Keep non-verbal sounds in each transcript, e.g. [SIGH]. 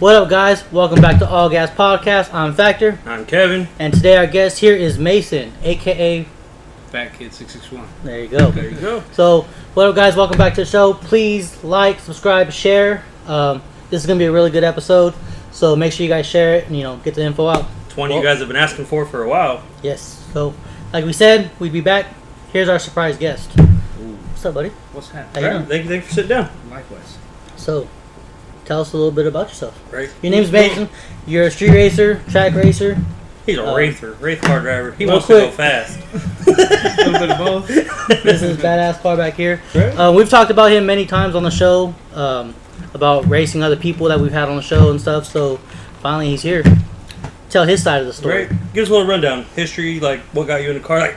What up, guys? Welcome back to All Gas Podcast. I'm Factor, I'm Kevin. and today our guest here is Mason, aka. Fat Kid 661. There you go. There you go. So, what up, guys? Welcome back to the show. Please like, subscribe, share. Um, this is gonna be a really good episode, so make sure you guys share it and you know get the info out. It's one you guys have been asking for for a while. Yes. So, like we said, we'd be back. Here's our surprise guest. What's up, buddy? What's How happening? you doing? Thank you, thank you for sitting down. Likewise. So, tell us a little bit about yourself. Right. Your name's Mason. You're a street racer, track racer. He's a Uh, wraither, wraith car driver. He wants quick. to go fast. [LAUGHS] A little bit of both. this is badass car back here. Right. Uh, we've talked about him many times on the show, um, about racing other people that we've had on the show and stuff. So finally, he's here. Tell his side of the story. Right. Give us a little rundown. History, like what got you in the car, like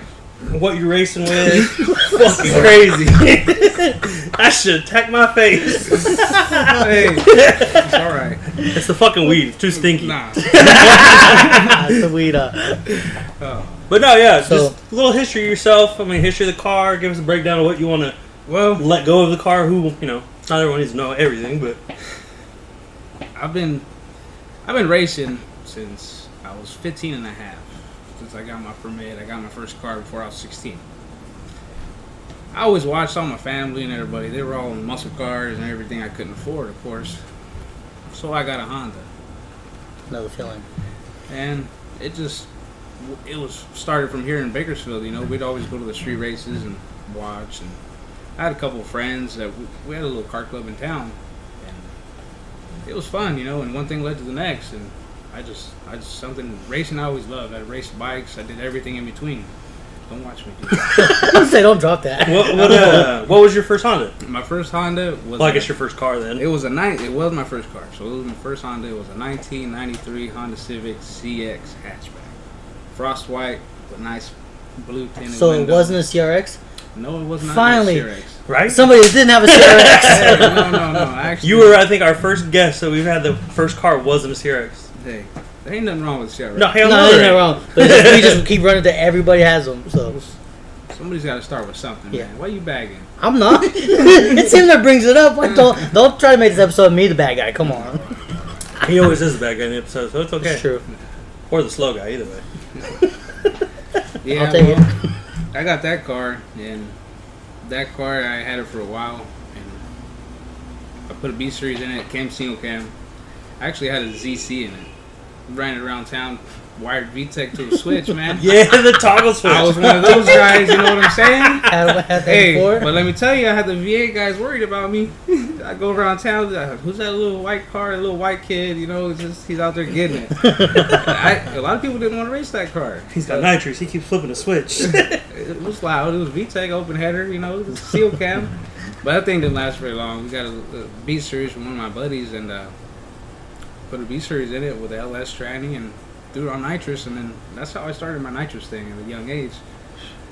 what you're racing with. [LAUGHS] Fucking crazy. I should attack my face. hey, [LAUGHS] it's all right. It's the fucking weed. It's too stinky. Nah. [LAUGHS] That's the weed up. Oh. But no, yeah, So- just a little history of yourself. I mean, history of the car. Give us a breakdown of what you want to Well, let go of the car. Who, you know, not everyone needs to know everything, but I've been I've been racing since I was 15 and a half. I got my permit, I got my first car before I was 16. I always watched all my family and everybody. They were all in muscle cars and everything I couldn't afford, of course. So I got a Honda. Another feeling. and it just it was started from here in Bakersfield. You know, we'd always go to the street races and watch. And I had a couple of friends that we, we had a little car club in town, and it was fun. You know, and one thing led to the next, and I just I just something racing I always loved. I raced bikes. I did everything in between. Don't watch me do that. [LAUGHS] Say, don't drop that. what what, uh, what was your first Honda? my first Honda was. Well, I a- guess your first car then. It was a night. It was my first car. So it was my first Honda. It was a 1993 Honda Civic CX hatchback, frost white with nice blue tinted. So it wasn't a CRX. No, it was not. Finally. a CRX. right? Somebody that didn't have a CRX. Hey, [LAUGHS] no, no, no. Actually, You were, I think, our first guest, so we've had the first car wasn't a CRX. Hey, there ain't nothing wrong with CRX. No, hell no, no. no, there no, ain't. wrong. But just, we just keep running to everybody has them. So Somebody's got to start with something, Yeah. man. Why you bagging? I'm not. [LAUGHS] it's him that brings it up. Like, don't don't try to make this episode me the bad guy. Come on. He always is the bad guy in the episode, so it's okay. It's true. Or the slow guy, either way. [LAUGHS] Yeah, I'll take well, I got that car, and that car I had it for a while, and I put a B series in it. Came single cam. I actually had a ZC in it. Ran it around town, wired VTEC to a switch, man. [LAUGHS] Yeah, the toggle switch. I was one of those guys. You know what I'm saying? [LAUGHS] Had, had Hey, before. but let me tell you, I had the V8 guys worried about me. [LAUGHS] I go around town, like, who's that little white car, that little white kid? You know, it's just he's out there getting it. I, a lot of people didn't want to race that car. He's got nitrous. He keeps flipping the switch. It was loud. It was VTEC open header, you know, it was seal cam. But that thing didn't last very long. We got a, a B series from one of my buddies and uh, put a B series in it with LS tranny and threw it on nitrous, and then that's how I started my nitrous thing at a young age.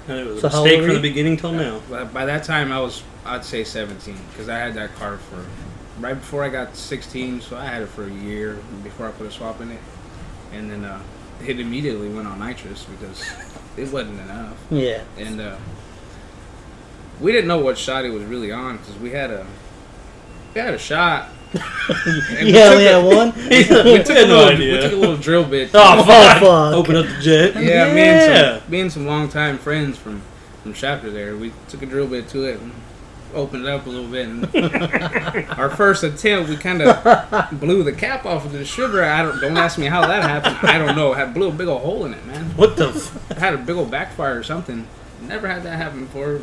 and it was So a how mistake from the beginning till now. By that time, I was, I'd say 17, because I had that car for right before I got 16, so I had it for a year before I put a swap in it, and then uh, it immediately went on nitrous because [LAUGHS] it wasn't enough, yeah. and uh, we didn't know what shot it was really on because we had a we had a shot. [LAUGHS] And we Yeah, took we a- had one. We took, had a no little, idea. we took a little drill bit. Oh, fuck. fuck. [LAUGHS] Open up the jet. Yeah, me and some me and some longtime friends from from chapter there. We took a drill bit to it and opened it up a little bit. And [LAUGHS] our first attempt, we kind of blew the cap off of the sugar. I don't don't ask me how that happened. I don't know. It had blew a big old hole in it, man. What the? F- It had a big old backfire or something. Never had that happen before.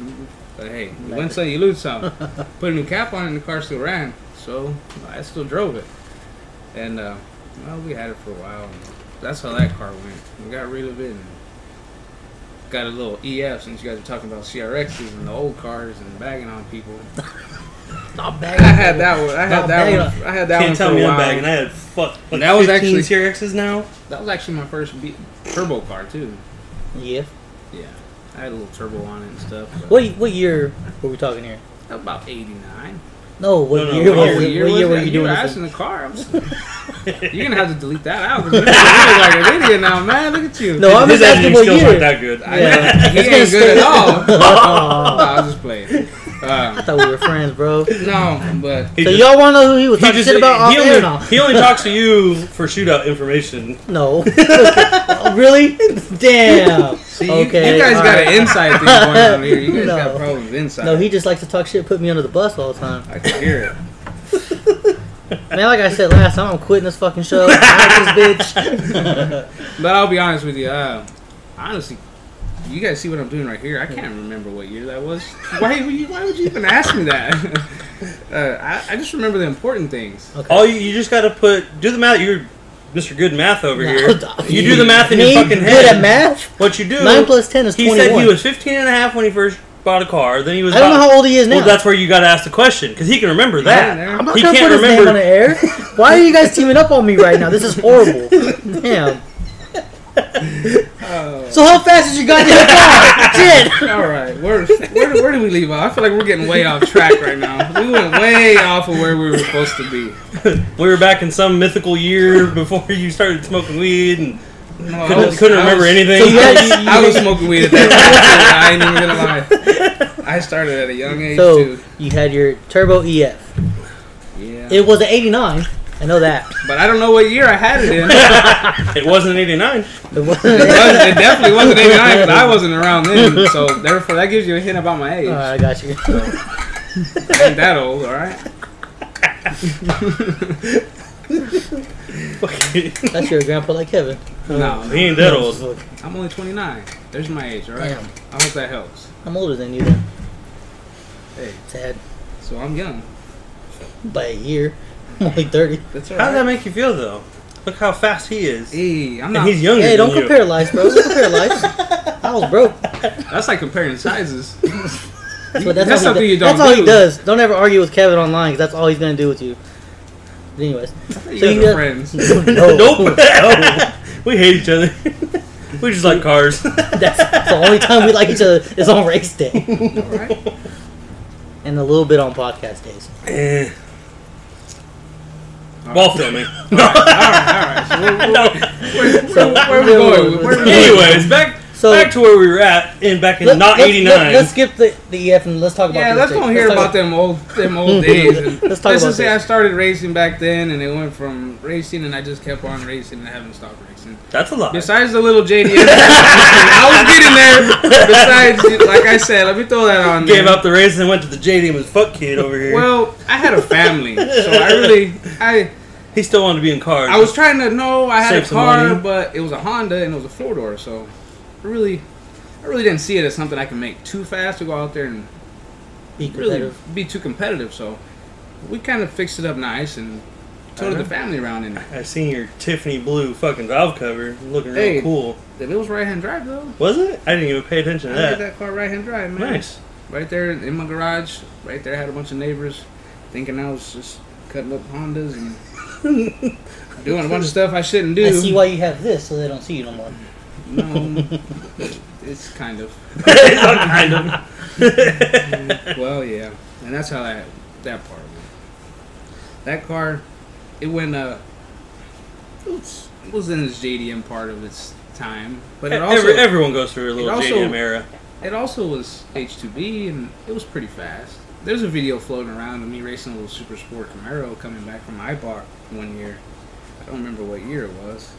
But hey, you win some, you lose some. Put a new cap on it, and the car still ran. So I still drove it. And uh, well, we had it for a while. And that's how that car went. We got rid of it. And got a little EF since you guys are talking about CRXs and the old cars and bagging on people. [LAUGHS] Stop I had that one. I had that one. on- I had that can't one tell for me a I'm bagging. I had fuck. Like That was 15 actually- CRXs now. That was actually my first B- turbo car too. Yeah. Yeah, I had a little turbo on it and stuff. What what year were we talking here? About eighty nine. No, what No, no, year, what was year- What year, was were that? you doing were this? asking the car. I'm s- [LAUGHS] You're gonna have to delete that out you look like an idiot now, man. Look at you. No, I'm His just asking what year. aren't that good. I, [LAUGHS] he ain't good at all. no, Oh. I was just playing. I Uh, thought we were friends, bro. no, but So just- y'all want to know who he was he talking just shit about off he, only, now? he only talks to you for shootout information. No. Oh, [LAUGHS] really? Damn. See, you- Okay, you, guys got alright. an inside thing going on here. You [LAUGHS] guys No. got problems inside. No, he just likes to talk shit, put me under the bus all the time. I can hear it. [LAUGHS] Man, like I said last time, I'm quitting this fucking show. I hate this bitch. [LAUGHS] But I'll be honest with you. Uh, honestly, you guys see what I'm doing right here. I can't remember what year that was. Why? would you- Why would you even ask me that? uh, I, I just remember the important things. Okay. All you, you just got to put do the math. You're Mr. Good Math over here. You do the math in Me? your fucking Good head. at math? What you do? 9 plus 10 is He 21. said he was 15 and a half when he first bought a car. Then he was. I don't know how old he is now. Well, that's where you got to ask the question because he can remember that. Yeah, I'm not he gonna can't put his name remember- on the air. [LAUGHS] Why are you guys teaming up on me right now? This is horrible. [LAUGHS] Damn. Oh. So how fast is your goddamn car? [LAUGHS] Shit. All right, where, where where do we leave off? I feel like we're getting way off track right now. We went way off of where we were supposed to be. we were back in some mythical year before you started smoking weed and No, couldn't, was- couldn't remember was- anything. So you I was, I was smoking weed at that time. too. I ain't even gonna lie. I started at a young age So too. you had your Turbo EF. Yeah, It was an 89. I know that. but I don't know what year I had it in. [LAUGHS] it wasn't 89. It It, wasn't. wasn't, it definitely wasn't 89 [LAUGHS] because I wasn't around then. So therefore, that gives you a hint about my age. All right, I got you. I ain't that old, all right. [LAUGHS] That's your grandpa like Kevin. No, he ain't that old. I'm only 29. There's my age, all right. Damn. I hope that helps. I'm older than you then. Hey, Sad. so I'm young. By a year. [LAUGHS] I'm only 30. That's all How does that make you feel though? Look how fast he is. Hey, I'm And not. he's younger Hey, don't than you. compare lives, bro. Don't compare [LAUGHS] lives. I was broke. That's like comparing sizes. [LAUGHS] That's, what, that's, That's all something you don't That's all he does. Don't ever argue with Kevin online, because that's all he's gonna do with you. Anyways, You So guys you are friends. no, Nope. no. we hate each other. we just like cars. That's the only time we like each other is on race day, All right. and a little bit on podcast days. Eh, All While right. filming. All right. All right. So we're, we're, [LAUGHS] No. where, So- where, where are we going? Where are we going? Anyways, back So back to where we were at in back in let- not let's- Let, let's skip the, the EF and let's talk about. Yeah, let's thing. go hear talk about them old them old hmm. days. [LAUGHS] And Let's talk about just say I started racing back then, and it went from racing, and I just kept on racing and I haven't stopped racing. That's a lot. Besides the little JDM, I was getting there. Besides, like I said, let me throw that on. Gave there. up the racing and went to the JD and was fuck kid over here. Well, I had a family, so I really, I, he still wanted to be in cars. I was trying to know I had Save a car, but it was a Honda and it was a four door, so I really, I really didn't see it as something I can make too fast to go out there and Be really be too competitive. So we kind of fixed it up nice and toted the Uh-huh. family around in it. I seen your Tiffany blue fucking valve cover looking Hey. real cool. It was right hand drive though. Was it? I didn't even pay attention I to had that. that car right hand drive, man. Nice. Right there in my garage. Right there, I had a bunch of neighbors thinking I was just cutting up Hondas and [LAUGHS] doing a bunch of stuff I shouldn't do. I see why you have this, so they don't see you no more. No, it's kind of. kind [LAUGHS] of. Well, yeah, and that's how that that part went. That car, it went. Uh, it was, in its JDM part of its time, but it also Every, everyone goes through a little also- JDM era. it also was H2B and it was pretty fast. There's a video floating around of me racing a little Super Sport Camaro coming back from IBOC one year. I don't remember what year it was,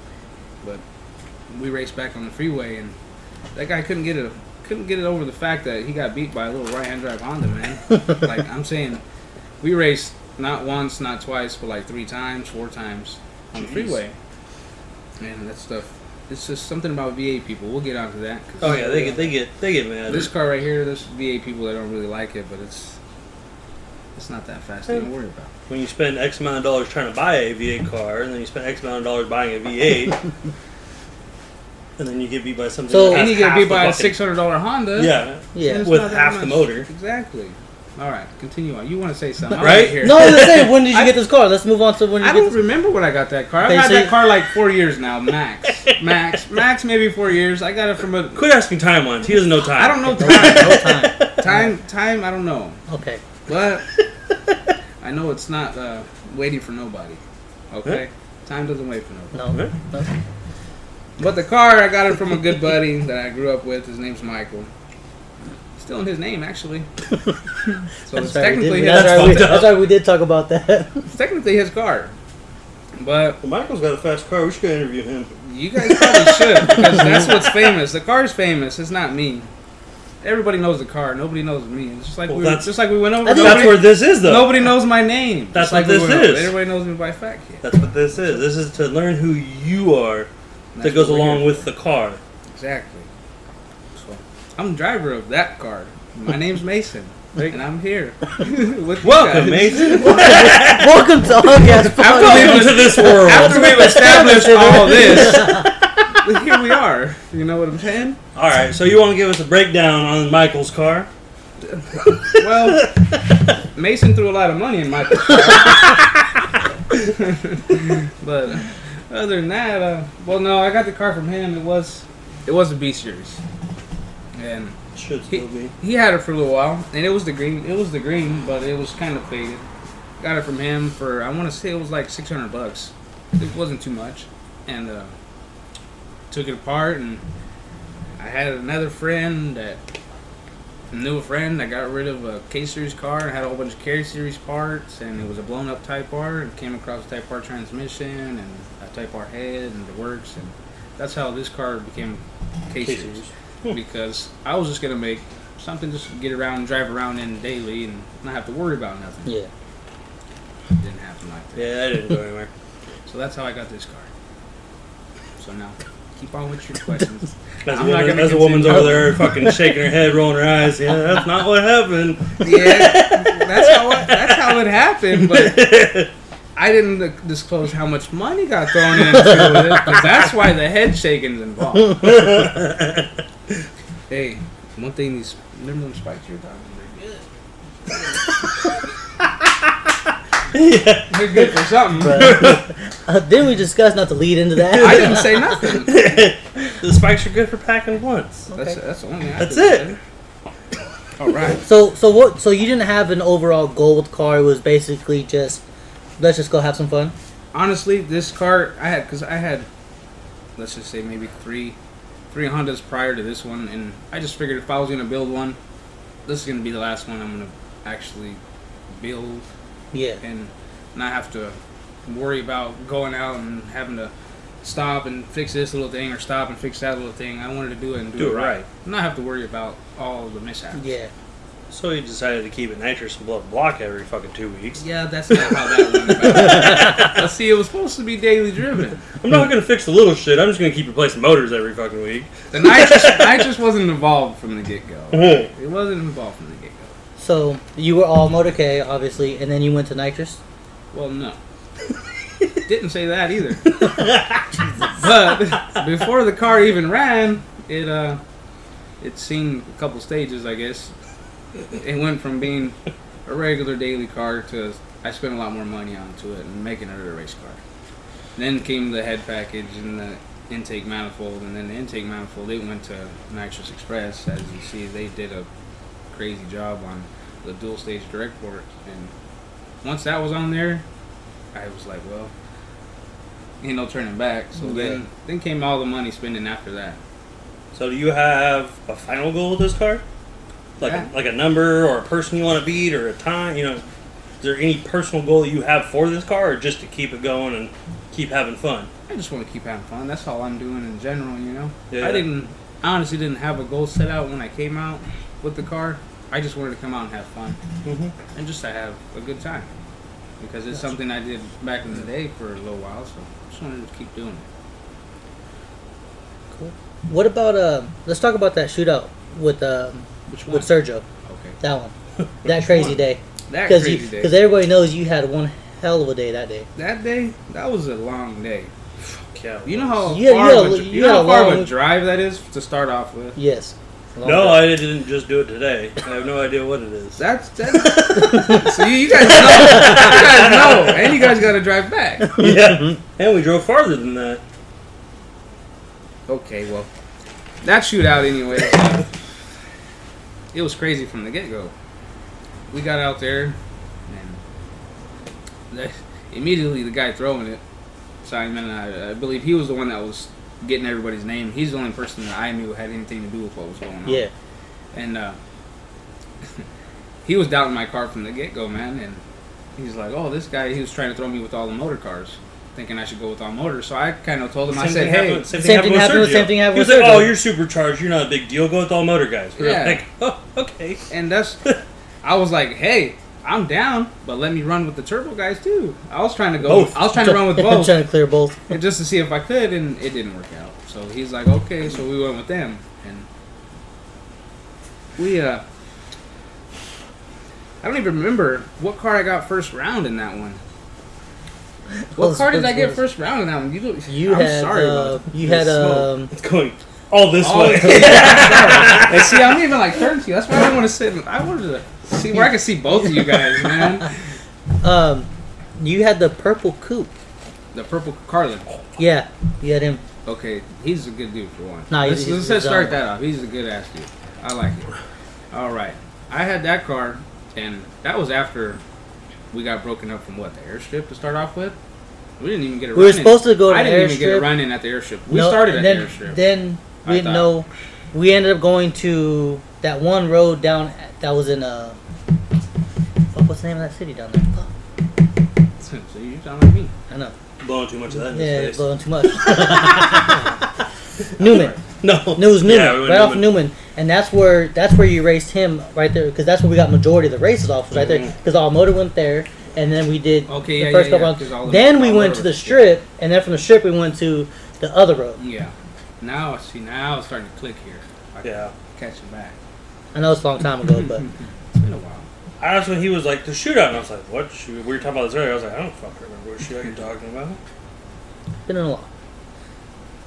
but we raced back on the freeway and that guy couldn't get it couldn't get it over the fact that he got beat by a little right hand drive Honda man. [LAUGHS] like I'm saying, we raced not once, not twice, but like three times, four times on the freeway. And that stuff. It's just something about V8 people. We'll get onto that. 'cause- Oh yeah, they get they get they get mad. this car right here, there's V8 people that don't really like it, but it's it's not that fast Don't worry about. when you spend X amount of dollars trying to buy a V8 car, and then you spend X amount of dollars buying a V8, [LAUGHS] and then you get beat by something. So- that has And you get half beat by a six hundred dollar Honda. Yeah, Yeah. with not that half the motor. Exactly. All right, continue on. You want to say something, I Right? wanna. No, I was gonna say, when did you I- get this car? Let's move on to when you I get don't this. remember when I got that car. I've Okay, had so that car like four years now, max, [LAUGHS] max, max, maybe four years. I got it from a Quit asking timelines. He doesn't know time. I don't know time. No time, time. [LAUGHS] time, time. I don't know, Okay. but [LAUGHS] I know it's not uh, waiting for nobody. Okay, time doesn't wait for nobody. No. Okay. no. But the car, I got it from a good buddy that I grew up with. His name's Michael. Still in his name, actually. [LAUGHS] so That's it's right, we technically did, his, that's, right, we, that's right, we did talk about that. [LAUGHS] it's technically his car. But Well, Michael's got a fast car. We should go interview him. you guys probably should because that's what's famous. The car's famous. It's not me. Everybody knows the car. Nobody knows me. It's just like Well, we that's- just like we went over. Nobody, That's where this is, though. nobody knows my name. That's Just like what we this went over. is. Everybody knows me by Fat Kid. That's what this is. This is to learn who you are That's that goes along here with the car. exactly. So I'm the driver of that car. My name's [LAUGHS] Mason, and I'm here. [LAUGHS] with Welcome. Mason. [LAUGHS] Welcome to All Gas After Welcome we've- to this world. After we've established all this, here we are. You know what I'm saying? All right, so you want to give us a breakdown on Michael's car? Well, Mason threw a lot of money in my car. but uh, other than that, uh, well, no, I got the car from him. It was, it was a B series, and Should he, still be. he had it for a little while, and it was the green. It was the green, but it was kind of faded. Got it from him for I want to say it was like six hundred bucks. It wasn't too much, and uh, took it apart, and I had another friend that knew a friend that got rid of a K series car and had a whole bunch of K series parts, and it was a blown up Type R, and came across a Type R transmission and Type R head and the works, and that's how this car became K series hmm. because I was just gonna make something just to get around and drive around in daily and not have to worry about nothing. Yeah. Didn't happen like that. Yeah, that didn't go anywhere. [LAUGHS] So that's how I got this car. So now, keep on with your questions. [LAUGHS] As a, woman, as a woman's over there [LAUGHS] fucking shaking her head, rolling her eyes. Yeah, that's not what happened. yeah, that's how it, that's how it happened. But I didn't disclose how much money got thrown into it because that's why the head shaking's involved. [LAUGHS] hey, one thing these remember them spikes you were talking about? yeah. They're good for something. Uh, didn't we discuss not to lead into that? I didn't say nothing. [LAUGHS] the spikes are good for packing blunts. That's that's the only. I That's it. said. All right. So so what? So you didn't have an overall goal with the car. It was basically just let's just go have some fun. Honestly, this car I had because I had, let's just say maybe three, three Hondas prior to this one, and I just figured if I was gonna build one, this is gonna be the last one I'm gonna actually build Yeah. and not have to worry about going out and having to stop and fix this little thing or stop and fix that little thing. I wanted to do it and do, Do it it right. right. Not have to worry about all the mishaps. Yeah. So he decided to keep it nitrous and blow up block every fucking two weeks. Yeah, that's not how that went about. Let's [LAUGHS] see, it was supposed to be daily driven. I'm not gonna fix the little shit. I'm just gonna keep replacing motors every fucking week. The nitrous, [LAUGHS] nitrous wasn't involved from the get go. [LAUGHS] It wasn't involved from the get go. So you were all Motor K, obviously, and then you went to nitrous. Well, no. Didn't say that either. but before the car even ran, it uh, it seen a couple stages, I guess. It went from being a regular daily car to I spent a lot more money onto it and making it a race car. Then came the head package and the intake manifold, and then the intake manifold it went to Nitrous Express. As you see, they did a crazy job on the dual stage direct port, and once that was on there, I was like, well, ain't no turning back. So Yeah. then, then came all the money spending after that. So do you have a final goal with this car? Like Yeah. like a number or a person you want to beat or a time? You know, is there any personal goal that you have for this car, or just to keep it going and keep having fun? I just want to keep having fun. That's all I'm doing in general, you know. Yeah. I didn't I honestly didn't have a goal set out when I came out with the car. I just wanted to come out and have fun Mm-hmm. and just to have a good time because it's something I did back in the day for a little while. So I just wanted to keep doing it. Cool. What about uh? Let's talk about that shootout with um Which one? with Sergio. Okay. That one. [LAUGHS] That crazy one? day. That Because crazy day. because everybody knows you had one hell of a day that day. that day, that was a long day. Yeah. You know how You had- far, you had a, a- dr- you you know how a far of a drive that is to start off with. Yes. No, drive. I didn't just do it today. I have no idea what it is. That's that. so you, you guys know, you guys know, and you guys got to drive back. [LAUGHS] yeah, and we drove farther than that. Okay, well, that shootout anyway. [LAUGHS] it was crazy from the get go. We got out there, and the, immediately the guy throwing it, Simon, I, I believe he was the one that was getting everybody's name. He's the only person that I knew had anything to do with what was going on. Yeah. And uh, [LAUGHS] he was doubting my car from the get go, man, and he's like, "Oh, this guy, he was trying to throw me with all the motor cars." Thinking I should go with all motors, so I kind of told him. I said, thing "Hey, happened- same, Same thing thing happened happened with with- same Sergio. thing happened He was with like, "Oh, you're supercharged. You're not a big deal. Go with all motor guys." We were Yeah. like, [LAUGHS] "Oh, okay." and that's I was like, hey, I'm down, but let me run with the turbo guys too. I was trying to go. Both. I was trying to run with [LAUGHS] I'm both, trying to clear both. just to see if I could, and it didn't work out. So he's like, okay, so we went with them, and we uh, I don't even remember what car I got first round in that one. What Well, car did I get it's- first round in that one? You, do- You I'm had sorry uh, about you had smoke. um It's going all this Oh, way. [LAUGHS] yeah. and see, I'm even like turn to you. That's why I didn't want to sit. I wanted to see where I could see both of you guys, man. [LAUGHS] um you had the purple coupe. The purple Carlin. Yeah, you had him. Okay, he's a good dude for one. Nah, he's- let's, he's- let's just he's, start that off. He's a good ass dude. I like it. All right, I had that car, and that was after we got broken up from what the airstrip to start off with. We didn't even get a We were run in. supposed to go to I didn't even get a run in at the airstrip. We No, started at then, the airstrip. Then we didn't know. We ended up going to that one road down that was in a. Fuck, what's the name of that city down there? Fuck, so you sound like me. I know. Blowing too much of that in Yeah, his it's blowing too much. [LAUGHS] [LAUGHS] Newman. No, [LAUGHS] No, it was Newman. Yeah, we went right off Newman, and that's where that's where you raced him right there because that's where we got majority of the races off was right there Mhm. because all motor went there, and then we did Okay, the yeah, first yeah, couple yeah, 'cause all rounds. the- Then we all went motor to the strip, and then from the strip we went to the other road. Yeah. Now I see. Now it's starting to click here. I Yeah. catch it back. I know it's a long time ago, but [LAUGHS] It's been a while. I asked when he was like the shootout, and I was like, "What shoot?" We were talking about this earlier. I was like, "I don't fucking remember what shootout you're talking about." been in a lot.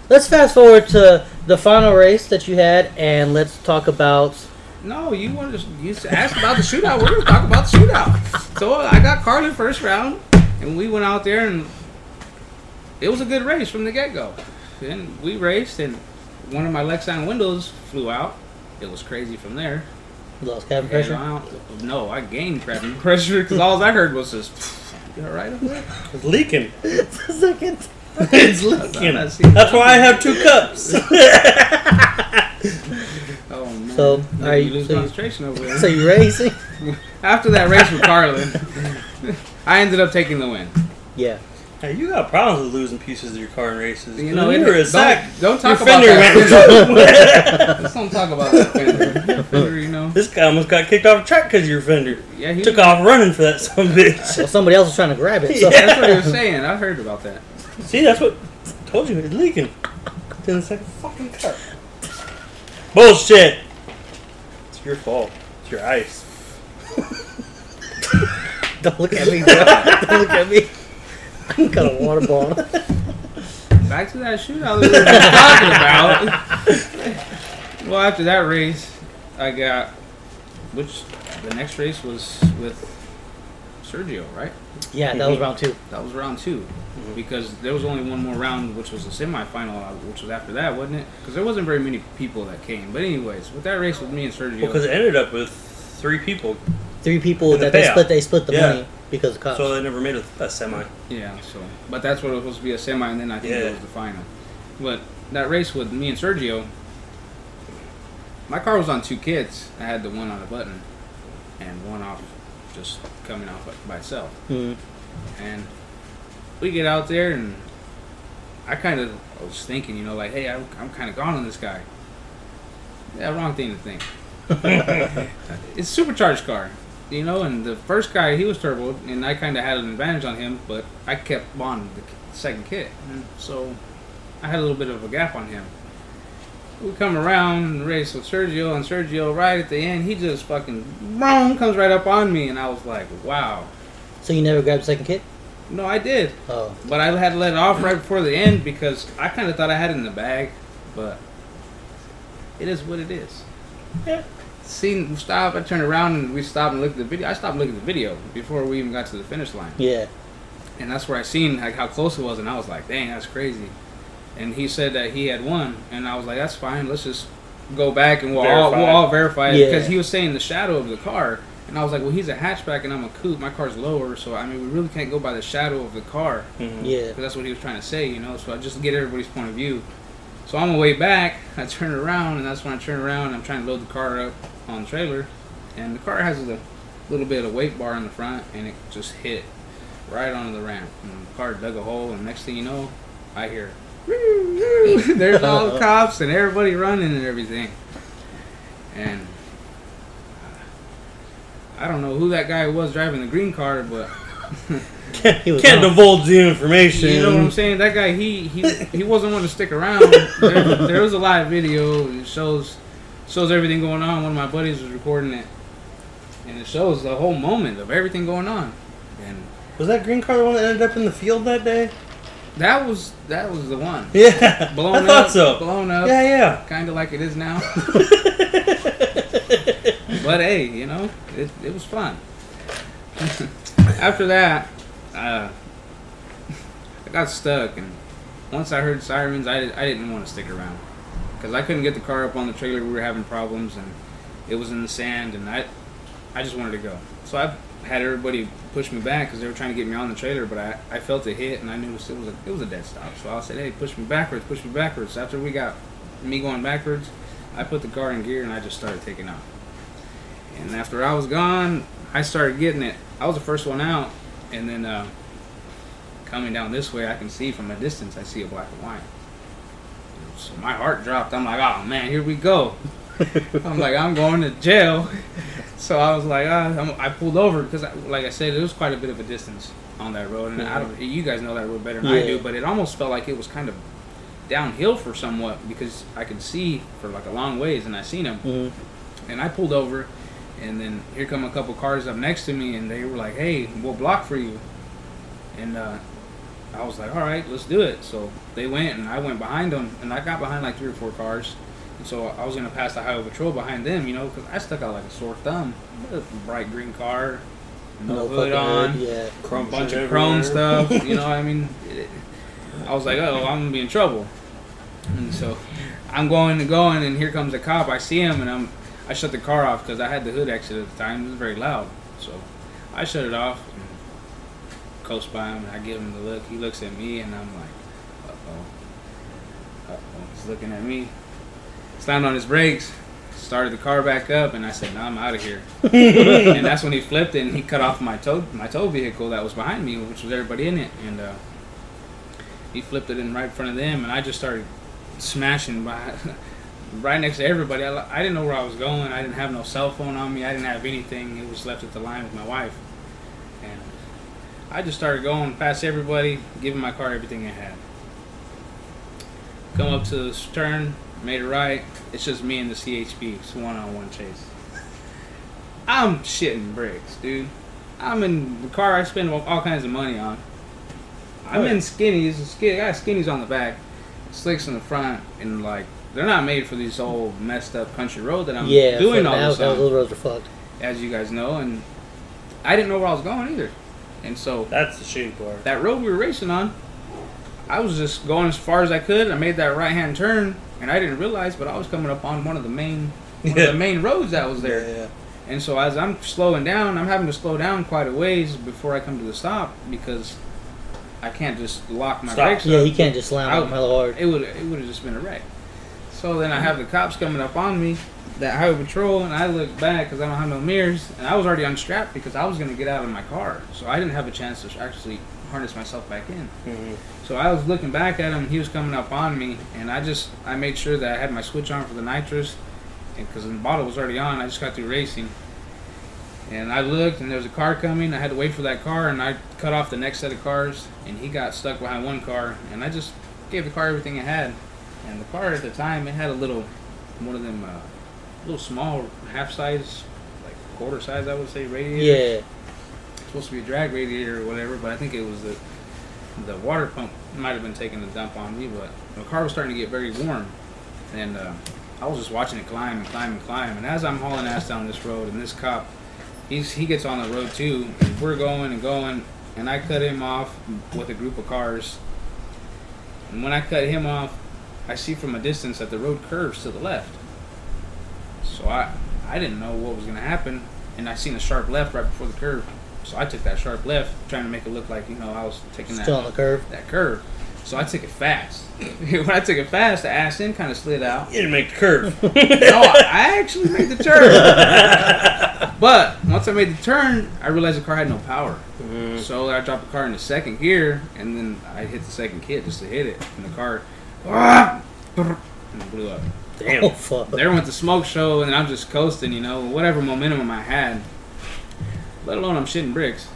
Let's fast forward to the final race that you had, and let's talk about. No, you wanted to you asked about the shootout. We're gonna talk about the shootout. So uh, I got Carlin first round, and we went out there, and it was a good race from the get go. And we raced, and one of my Lexan windows flew out. It was crazy from there. Lost cabin pressure. I uh, no, I gained cabin [LAUGHS] pressure because all I heard was just. You all right over there? It's leaking. [LAUGHS] Second. It's leaking. not seeing That's why I have two cups. [LAUGHS] Oh, [LAUGHS] oh man! So, Made are me you- lose so you- over there? So you racing? [LAUGHS] After that race with Carlin, I ended up taking the win. Yeah. hey, you got problems with losing pieces of your car in races. You know, you it- were a don't- sack. don't talk your about fender that. went- Let's don't talk about that fender. fender you know. this guy almost got kicked off a track because of your fender. Yeah, he Took off running for that some bitch. Well, somebody else was trying to grab it. So That's what he was saying. I heard about that. See, that's what I told you it's leaking. It's in the second fucking car. Bullshit. It's your fault. It's your ice. [LAUGHS] don't look at me, bro. Don't look at me. I got a water bottle. [LAUGHS] Back to that shootout that we were talking about. well, after that race, I got which the next race was with Sergio, right? Yeah, that was round two. That was round 2 because there was only one more round, which was the semifinal, uh, which was after that, wasn't it? Because there wasn't very many people that came. But anyways, with that race with me and Sergio, Well, because it ended up with three people, Three people And the that they split. They split the Yeah. money because of cops. so they never made a, a semi. yeah. So, but that's what it was supposed to be a semi, and then I think Yeah. it was the final. But that race with me and Sergio, my car was on two kits. I had the one on a button, and one off, just coming off by itself. Mhm. And we get out there, and I kind of was thinking, you know, like, hey, I'm, I'm kind of gone on this guy. Yeah, wrong thing to think. [LAUGHS] it's a supercharged car, you know, and the first guy, he was turbo, and I kind of had an advantage on him, but I kept on the second kit. And so I had a little bit of a gap on him. We come around and race with Sergio, and Sergio, right at the end, he just fucking boom, comes right up on me, and I was like, wow. So you never grabbed the second kit? No, I did. Oh, But I had to let it off right before the end because I kind of thought I had it in the bag, but it is what it is. Yeah. Seen we stop, I turned around and we stopped and looked at the video. I stopped looking at the video before we even got to the finish line, yeah. and that's where I seen like how close it was, and I was like, "Dang, that's crazy." And he said that he had won, and I was like, "That's fine. Let's just go back and we'll all Verify. we'll all verify it Yeah. because he was saying the shadow of the car." And I was like, well, he's a hatchback and I'm a coupe. My car's lower, so I mean, we really can't go by the shadow of the car. Mhm. Yeah. Because that's what he was trying to say, you know. So I just get everybody's point of view. So on my way back, I [LAUGHS] turn around, and that's when I turn around. and I'm trying to load the car up on the trailer, and the car has a little bit of weight bar in the front, and it just hit right onto the ramp. And the car dug a hole, and next thing you know, I hear, [LAUGHS] there's all the cops and everybody running and everything. And uh, I don't know who that guy was driving the green car, but [LAUGHS] he was Can't divulge the information. you know what I'm saying? That guy, he he, he wasn't one to stick around. There, there was a live video. It shows shows everything going on. One of my buddies was recording it, and it shows the whole moment of everything going on. And Was that green car the one that ended up in the field that day? That was that was the one Yeah, blown I up, thought so. blown up, Yeah, yeah. kind of like it is now. [LAUGHS] But hey, you know, it, it was fun. [LAUGHS] After that, uh, I got stuck, and once I heard sirens, I, did, I didn't want to stick around because I couldn't get the car up on the trailer. We were having problems, and it was in the sand, and I, I just wanted to go. So I had everybody push me back because they were trying to get me on the trailer, but I, I felt a hit, and I knew it was, it was a it was a dead stop. So I said, "Hey, push me backwards, push me backwards." After we got me going backwards, I put the car in gear, and I just started taking off. And after I was gone, I started getting it. I was the first one out, and then uh, coming down this way, I can see from a distance. I see a black and white. So my heart dropped. I'm like, oh man, here we go. [LAUGHS] I'm like, I'm going to jail. So I was like, ah, I'm, I pulled over because, like I said, it was quite a bit of a distance on that road, and I don't. You guys know that road better than I do, but it almost felt like it was kind of downhill for somewhat because I could see for like a long ways, and I seen them. Mhm. And I pulled over, and then here come a couple cars up next to me, and they were like, "Hey, we'll block for you." And uh, I was like, "All right, let's do it." So they went, and I went behind them, and I got behind like three or four cars. So I was gonna pass the highway patrol behind them, you know, because I stuck out like a sore thumb. A bright green car, no, hood fucking on, hood, Yeah. Chrome bunch of chrome stuff. You know, I [LAUGHS] mean, it, I was like, oh, I'm gonna be in trouble. And so I'm going and going, and here comes a cop. I see him, and I'm I shut the car off because I had the hood exit at the time. It was very loud, so I shut it off. And coast by him, and I give him the look. He looks at me, and I'm like, uh oh, uh oh. He's looking at me. Slammed on his brakes. Started the car back up, and I said, "No, I'm out of here." [LAUGHS] and that's when he flipped and he cut off my tow my tow vehicle that was behind me, which was everybody in it, and uh, he flipped it in right in front of them, and I just started smashing by [LAUGHS] right next to everybody. I, I didn't know where I was going. I didn't have no cell phone on me. I didn't have anything. It was left at the line with my wife, and I just started going past everybody, giving my car everything it had. Come up to the turn, made it right. It's just me and the CHP. It's one on one chase. I'm shitting bricks, dude. I'm in the car I spend all all kinds of money on. I'm in skinnies. Skin, I got skinnies on the back, slicks in the front, and like they're not made for these old messed up country road that I'm yeah. doing all that, this that, on, those roads are fucked. as you guys know, and I didn't know where I was going either. And so That's the shitty part. that road we were racing on, I was just going as far as I could. I made that right hand turn, and I didn't realize, but I was coming up on one of the main one Yeah. of the main roads that was there. Yeah, And so as I'm slowing down, I'm having to slow down quite a ways before I come to the stop because I can't just lock my Stop. brakes Yeah, up. you can't just slam I- them hella hard. It would it would have just been a wreck. So then I have the cops coming up on me, that highway patrol, and I look back because I don't have no mirrors, and I was already unstrapped because I was gonna get out of my car, so I didn't have a chance to actually harness myself back in. hmm So I was looking back at him. He was coming up on me, and I just I made sure that I had my switch on for the nitrous, and because the bottle was already on, I just got through racing. And I looked, and there was a car coming. I had to wait for that car, and I cut off the next set of cars, and he got stuck behind one car, and I just gave the car everything it had. And the car at the time, it had a little, one of them, uh, little small half size, like quarter size, I would say, radiator Yeah. Supposed to be a drag radiator or whatever, but I think it was the the water pump might have been taking a dump on me. But the car was starting to get very warm, and uh, I was just watching it climb and climb and climb. And as I'm hauling ass down this road, and this cop, he's he gets on the road too, and we're going and going, and I cut him off with a group of cars. And when I cut him off, I see from a distance that the road curves to the left. So I I didn't know what was gonna happen, and I seen a sharp left right before the curve. So I took that sharp left, trying to make it look like you know I was taking Still on that the curve. that curve. So I took it fast. [LAUGHS] when I took it fast, the ass end kind of slid out. You didn't make the curve. [LAUGHS] No, I I actually made the turn. [LAUGHS] but once I made the turn, I realized the car had no power. Mm. So I dropped the car into second gear, and then I hit the second kit just to hit it, and the car and it blew up. Damn. Oh fuck. There went the smoke show, and I'm just coasting, you know, whatever momentum I had. Let alone I'm shitting bricks.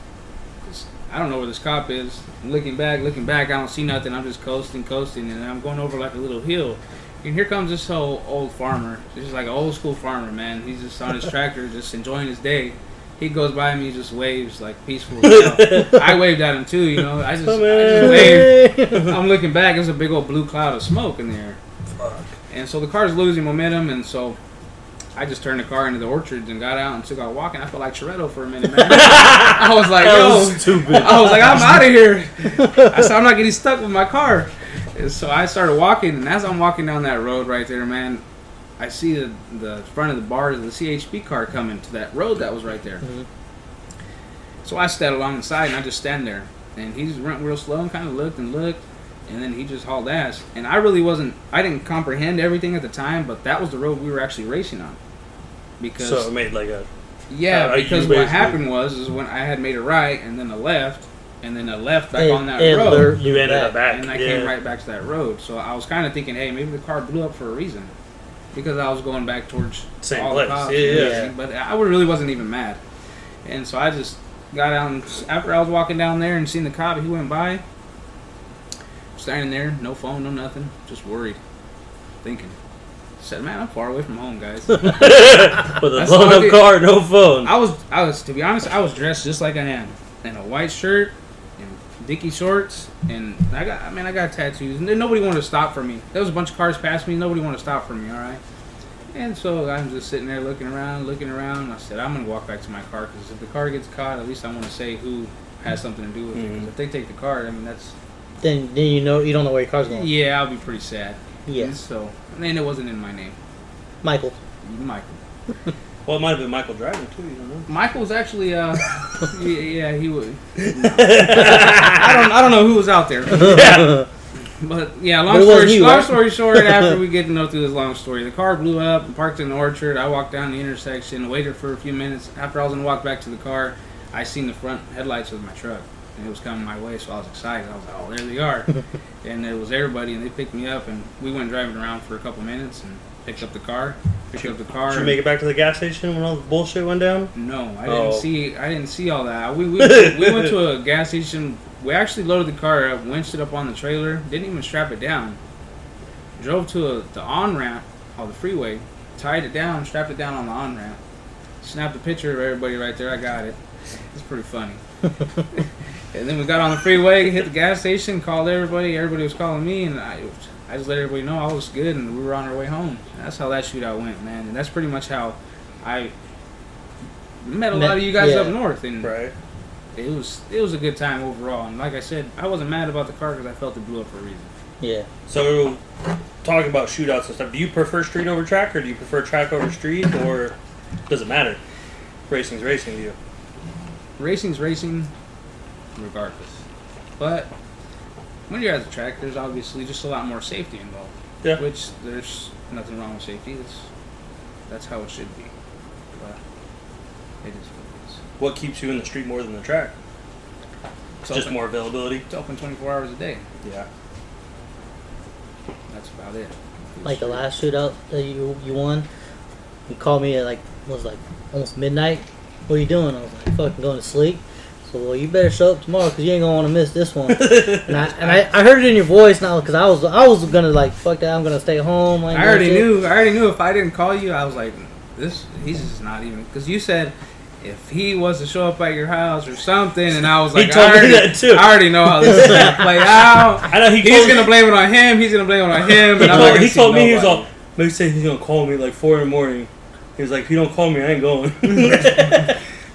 'Cause I don't know where this cop is. I'm looking back, looking back. I don't see nothing. I'm just coasting, coasting, and I'm going over like a little hill. And here comes this whole old farmer. This is like an old school farmer, man. He's just on his [LAUGHS] tractor, just enjoying his day. He goes by me, just waves like peaceful. [LAUGHS] I waved at him too, you know. I just, I just oh, waved. [LAUGHS] I'm looking back. There's a big old blue cloud of smoke in the air. Fuck. And so the car's losing momentum, and so I just turned the car into the orchards and got out and took out walking. I felt like Toretto for a minute, man. [LAUGHS] I was like, yo, was stupid. I was like, I'm out of [LAUGHS] here. I said, I'm not getting stuck with my car. And so I started walking, and as I'm walking down that road right there, man, I see the, the front of the bar of the CHP car coming to that road that was right there. Mhm. So I stepped the side, and I just stand there. And he just went real slow and kind of looked and looked, and then he just hauled ass. And I really wasn't, I didn't comprehend everything at the time, but that was the road we were actually racing on. Because So it made like a. yeah, Uh, because what happened was is when I had made a right and then a left and then a left back It- on that it road, lured You ended up back. and I yeah. came right back to that road. So I was kind of thinking, hey, maybe the car blew up for a reason because I was going back towards Same all place. the cops. Yeah, and yeah. But I really wasn't even mad, and so I just got out and after I was walking down there and seen the cop, he went by, standing there, no phone, no nothing, just worried, thinking. Said, man, I'm far away from home, guys. [LAUGHS] With a That's blown up car, no phone. I was, I was, to be honest, I was dressed just like I am, in a white shirt, and dicky shorts, and I got, I mean, I got tattoos, and then nobody wanted to stop for me. There was a bunch of cars past me, nobody wanted to stop for me. All right, and so I'm just sitting there looking around, looking around. I said, I'm gonna walk back to my car because if the car gets caught, at least I want to say who has something to do with it. 'Cause Mhm. if they take the car, I mean, that's Then, then you know you don't know where your car's going. yeah, I'll be pretty sad. And Yes, So, and then it wasn't in my name, Michael. Michael. [LAUGHS] well, it might have been Michael driving too. You don't know. Michael was actually, uh, [LAUGHS] yeah, yeah, he was. [LAUGHS] I don't, I don't know who was out there. Yeah. But yeah, long But story you, long right? story short. After we get to know through this long story, the car blew up and parked in the orchard. I walked down the intersection, waited for a few minutes. After I was gonna walk back to the car, I seen the front headlights of my truck, and it was coming my way. So I was excited. I was like, "Oh, there they are!" [LAUGHS] and it was everybody, and they picked me up, and we went driving around for a couple minutes and picked up the car. Picked up the car. Did you make it back to the gas station when all the bullshit went down? no, I Oh. didn't see. I didn't see all that. We we, we went to [LAUGHS] a gas station. We actually loaded the car up, winched it up on the trailer, didn't even strap it down. Drove to a, the on ramp on the freeway, tied it down, strapped it down on the on ramp, snapped a picture of everybody right there. I got it. It's pretty funny. [LAUGHS] and then we got on the freeway, hit the gas station, called everybody. Everybody was calling me, and I, I just let everybody know I was good, and we were on our way home. That's how that shootout went, man. And that's pretty much how I met a Met- lot of you guys yeah. up north, and Right. it was it was a good time overall. And like I said, I wasn't mad about the car because I felt it blew up for a reason. Yeah. So, talking about shootouts and stuff, do you prefer street over track, or do you prefer track over street, or does it matter? Racing's racing to you. Racing's racing, regardless. But when you're at the track, there's obviously just a lot more safety involved. Yeah. Which there's nothing wrong with safety. It's that's how it should be. But it is what it is. What keeps you in the street more than the track? It's Just open- more availability. It's open 24 hours a day. Yeah. That's about it. Like the last shootout that you you won, you called me at like what was like almost midnight. What are you doing? I was like, fucking going to sleep. So well, you better show up tomorrow because you ain't gonna want to miss this one. [LAUGHS] and I and I, I heard it in your voice now because I was I was gonna like fuck that. I'm gonna stay home. ain't I already shit. knew. I already knew if I didn't call you, I was like, this. He's just not even. Because you said if he was to show up at your house or something, and I was like, [LAUGHS] He like, told I me already, that, too. I already know how this is gonna play [LAUGHS] out. I know he. He's gonna blame it on him. He's gonna blame it on him. He And I'm told, he told me he was nobody. all. Maybe say he's gonna call me like four in the morning. He was like, if you don't call me, I ain't going.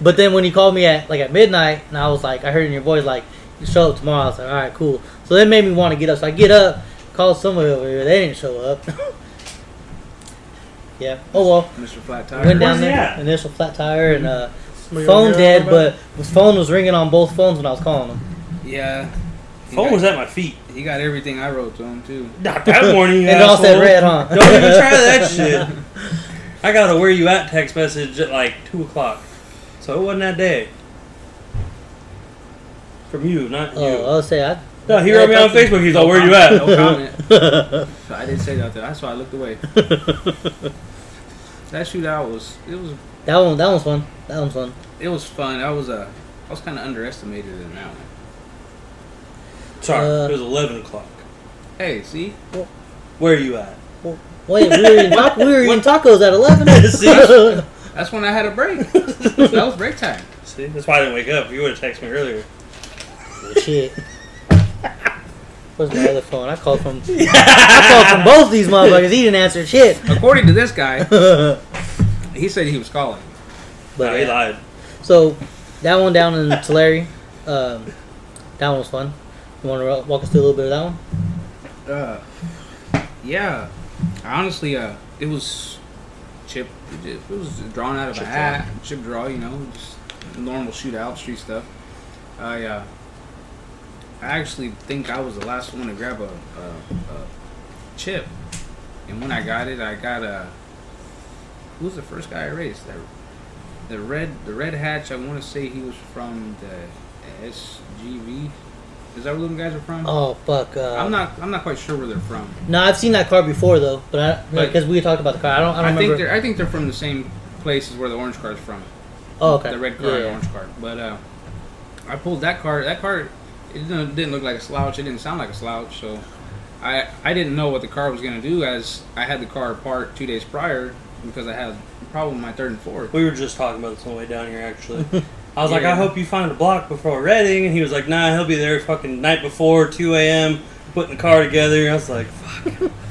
But then when he called me at like at midnight, and I was like, I heard in your voice like, you show up tomorrow. I was like, all right, cool. So that made me want to get up. So I get up, call somebody over here. They didn't show up. [LAUGHS] yeah. Oh well. Mr. Flat tire. Went Tire. down Where's he there, at? initial flat tire, and uh, Somebody phone over dead, but his phone was ringing on both phones when I was calling him. Yeah. Phone was at my feet. He got everything I wrote to him too. Not that [LAUGHS] morning. you It all said asshole. red, huh? Don't even try that [LAUGHS] shit. I got a where you at text message at like two o'clock, so it wasn't that day. From you, not you. Oh, I'll say I. no, he wrote me on Facebook. He's all, "Where you at?" No comment. [LAUGHS] I didn't say that. That's why I looked away. [LAUGHS] That shootout was it was That one, that one's fun. That one's fun. it was fun. I was uh, I was kind of underestimated in that one. Sorry, Uh, it was eleven o'clock. Hey, see, Where are you at? Wait, we were eating, we were eating tacos at eleven. [LAUGHS] See? That's when I had a break. [LAUGHS] that was break time. See, that's why I didn't wake up. You would have texted me earlier. Shit. Where's my other phone? I called from. [LAUGHS] I called from both these motherfuckers. He didn't answer shit. According to this guy, [LAUGHS] he said he was calling. no, he yeah. lied. So that one down in Tulare, um, that one was fun. You want to walk us through a little bit of that one? Uh, yeah. Honestly, uh, it was It was drawn out of Chip a hat, chip draw. You know, just normal shootout, street stuff. I uh, I actually think I was the last one to grab a, a, a chip, and when I got it, I got a. Who was the first guy I raced? The, the red, the red hatch. I want to say he was from the SGV. Is that where them guys are from? Oh fuck! Uh, I'm not. I'm not quite sure where they're from. No, I've seen that car before though, but I But- because we talked about the car. I don't. I I, don't think remember. they're. I think they're from the same place as where the orange car is from. oh, okay. The red car, and Yeah. orange car. But uh, I pulled that car. That car, it didn't, didn't look like a slouch. It didn't sound like a slouch. So, I I didn't know what the car was gonna do as I had the car apart two days prior because I had a problem with my third and fourth. We were just talking about this on the way down here, actually. [LAUGHS] I was like, I hope you find a block before Redding, and he was like, Nah, he'll be there fucking night before, 2 a.m., putting the car together. And I was like, Fuck. [LAUGHS]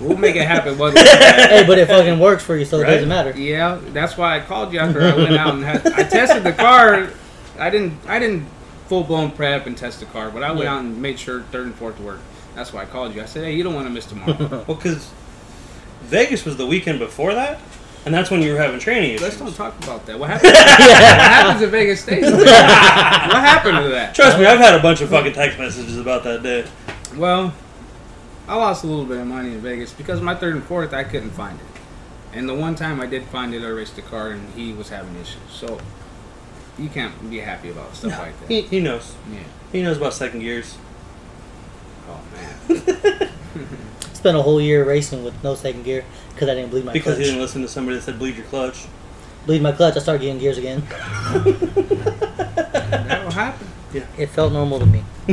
We'll make it happen. Wasn't [LAUGHS] it? Hey, but it fucking works for you, so it doesn't matter. Yeah, that's why I called you after I went out and had, I tested the car. I didn't I didn't full blown prep and test the car, but I went Yeah. out and made sure third and fourth worked. That's why I called you. I said, hey, you don't want to miss tomorrow. [LAUGHS] Well, because Vegas was the weekend before that, and that's when you were having training Let's don't talk about that. What happened? [LAUGHS] what happens in Vegas stays. what happened to that? Trust me, I've had a bunch of fucking text messages about that day. Well, I lost a little bit of money in Vegas because my third and fourth I couldn't find it, and the one time I did find it, I raced the car and he was having issues. So you can't be happy about stuff like that. He, he knows. Yeah. He knows about second gears. Oh man. [LAUGHS] Spent a whole year racing with no second gear because I didn't bleed my clutch. Because he didn't listen to somebody that said bleed your clutch. Bleed my clutch. I started getting gears again. That'll happen. Yeah. It felt normal to me. [LAUGHS]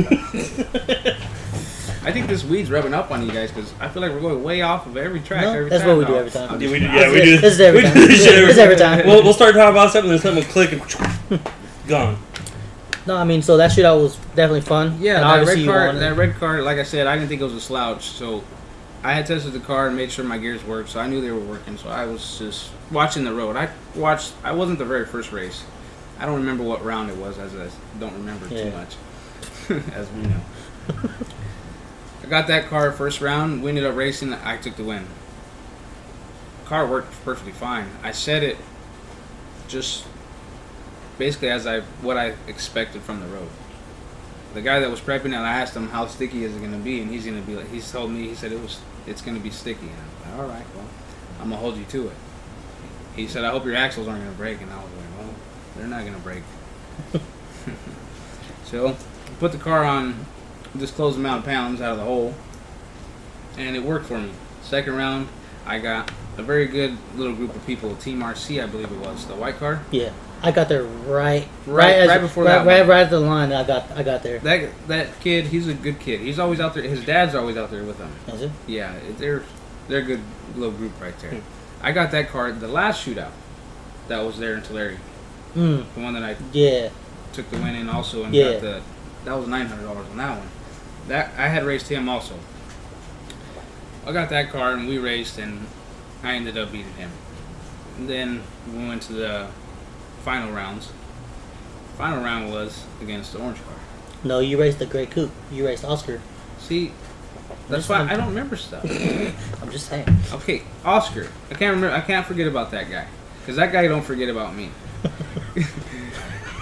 I think this weed's rubbing up on you guys because I feel like we're going way off of every track. No, every that's time what we do every time. Yeah, we do, yeah, we do This is every we time. do this shit This is every time. [LAUGHS] We'll, we'll start talking about something, and then something will click, and [LAUGHS] gone. No, I mean, so that shootout was definitely fun. Yeah, and that red you car. That red car. Like I said, I didn't think it was a slouch. So I had tested the car and made sure my gears worked. So I knew they were working. So I was just watching the road. I watched. I wasn't the very first race. I don't remember what round it was, as I don't remember too much, [LAUGHS] as we know. I got that car first round. We ended up racing. I took the win. Car worked perfectly fine. I said it just basically as I what I expected from the road the guy that was prepping it, I asked him how sticky is it going to be, and he's going to be like, he told me, he said it was, it's going to be sticky. And I'm like, all right, well, I'm gonna hold you to it. He said, I hope your axles aren't going to break, and I was like, well, they're not going to break. [LAUGHS] so, put the car on this close amount of pounds out of the hole, and it worked for me. Second round, I got a very good little group of people, Team RC, I believe it was, the white car. Yeah, I got there right, Right- as- right before right, that right, one. right at the line. I got, I got there. That that kid, he's a good kid. He's always out there. His dad's always out there with him. Is it? Yeah, they're they're a good little group right there. Hmm. I got that car the last shootout that was there in Tulare, Mm, the one that I yeah. took the win in also, and Yeah. got the that was nine hundred dollars on that one. That I had raced him also. I got that car and we raced, and I ended up beating him. And then we went to the final rounds. Final round was against the orange car. No, you raced the gray coupe. You raced Oscar. See, that's why I'm- don't remember stuff. [LAUGHS] I'm just saying. Okay, Oscar. I can't remember. I can't forget about that guy because that guy don't forget about me.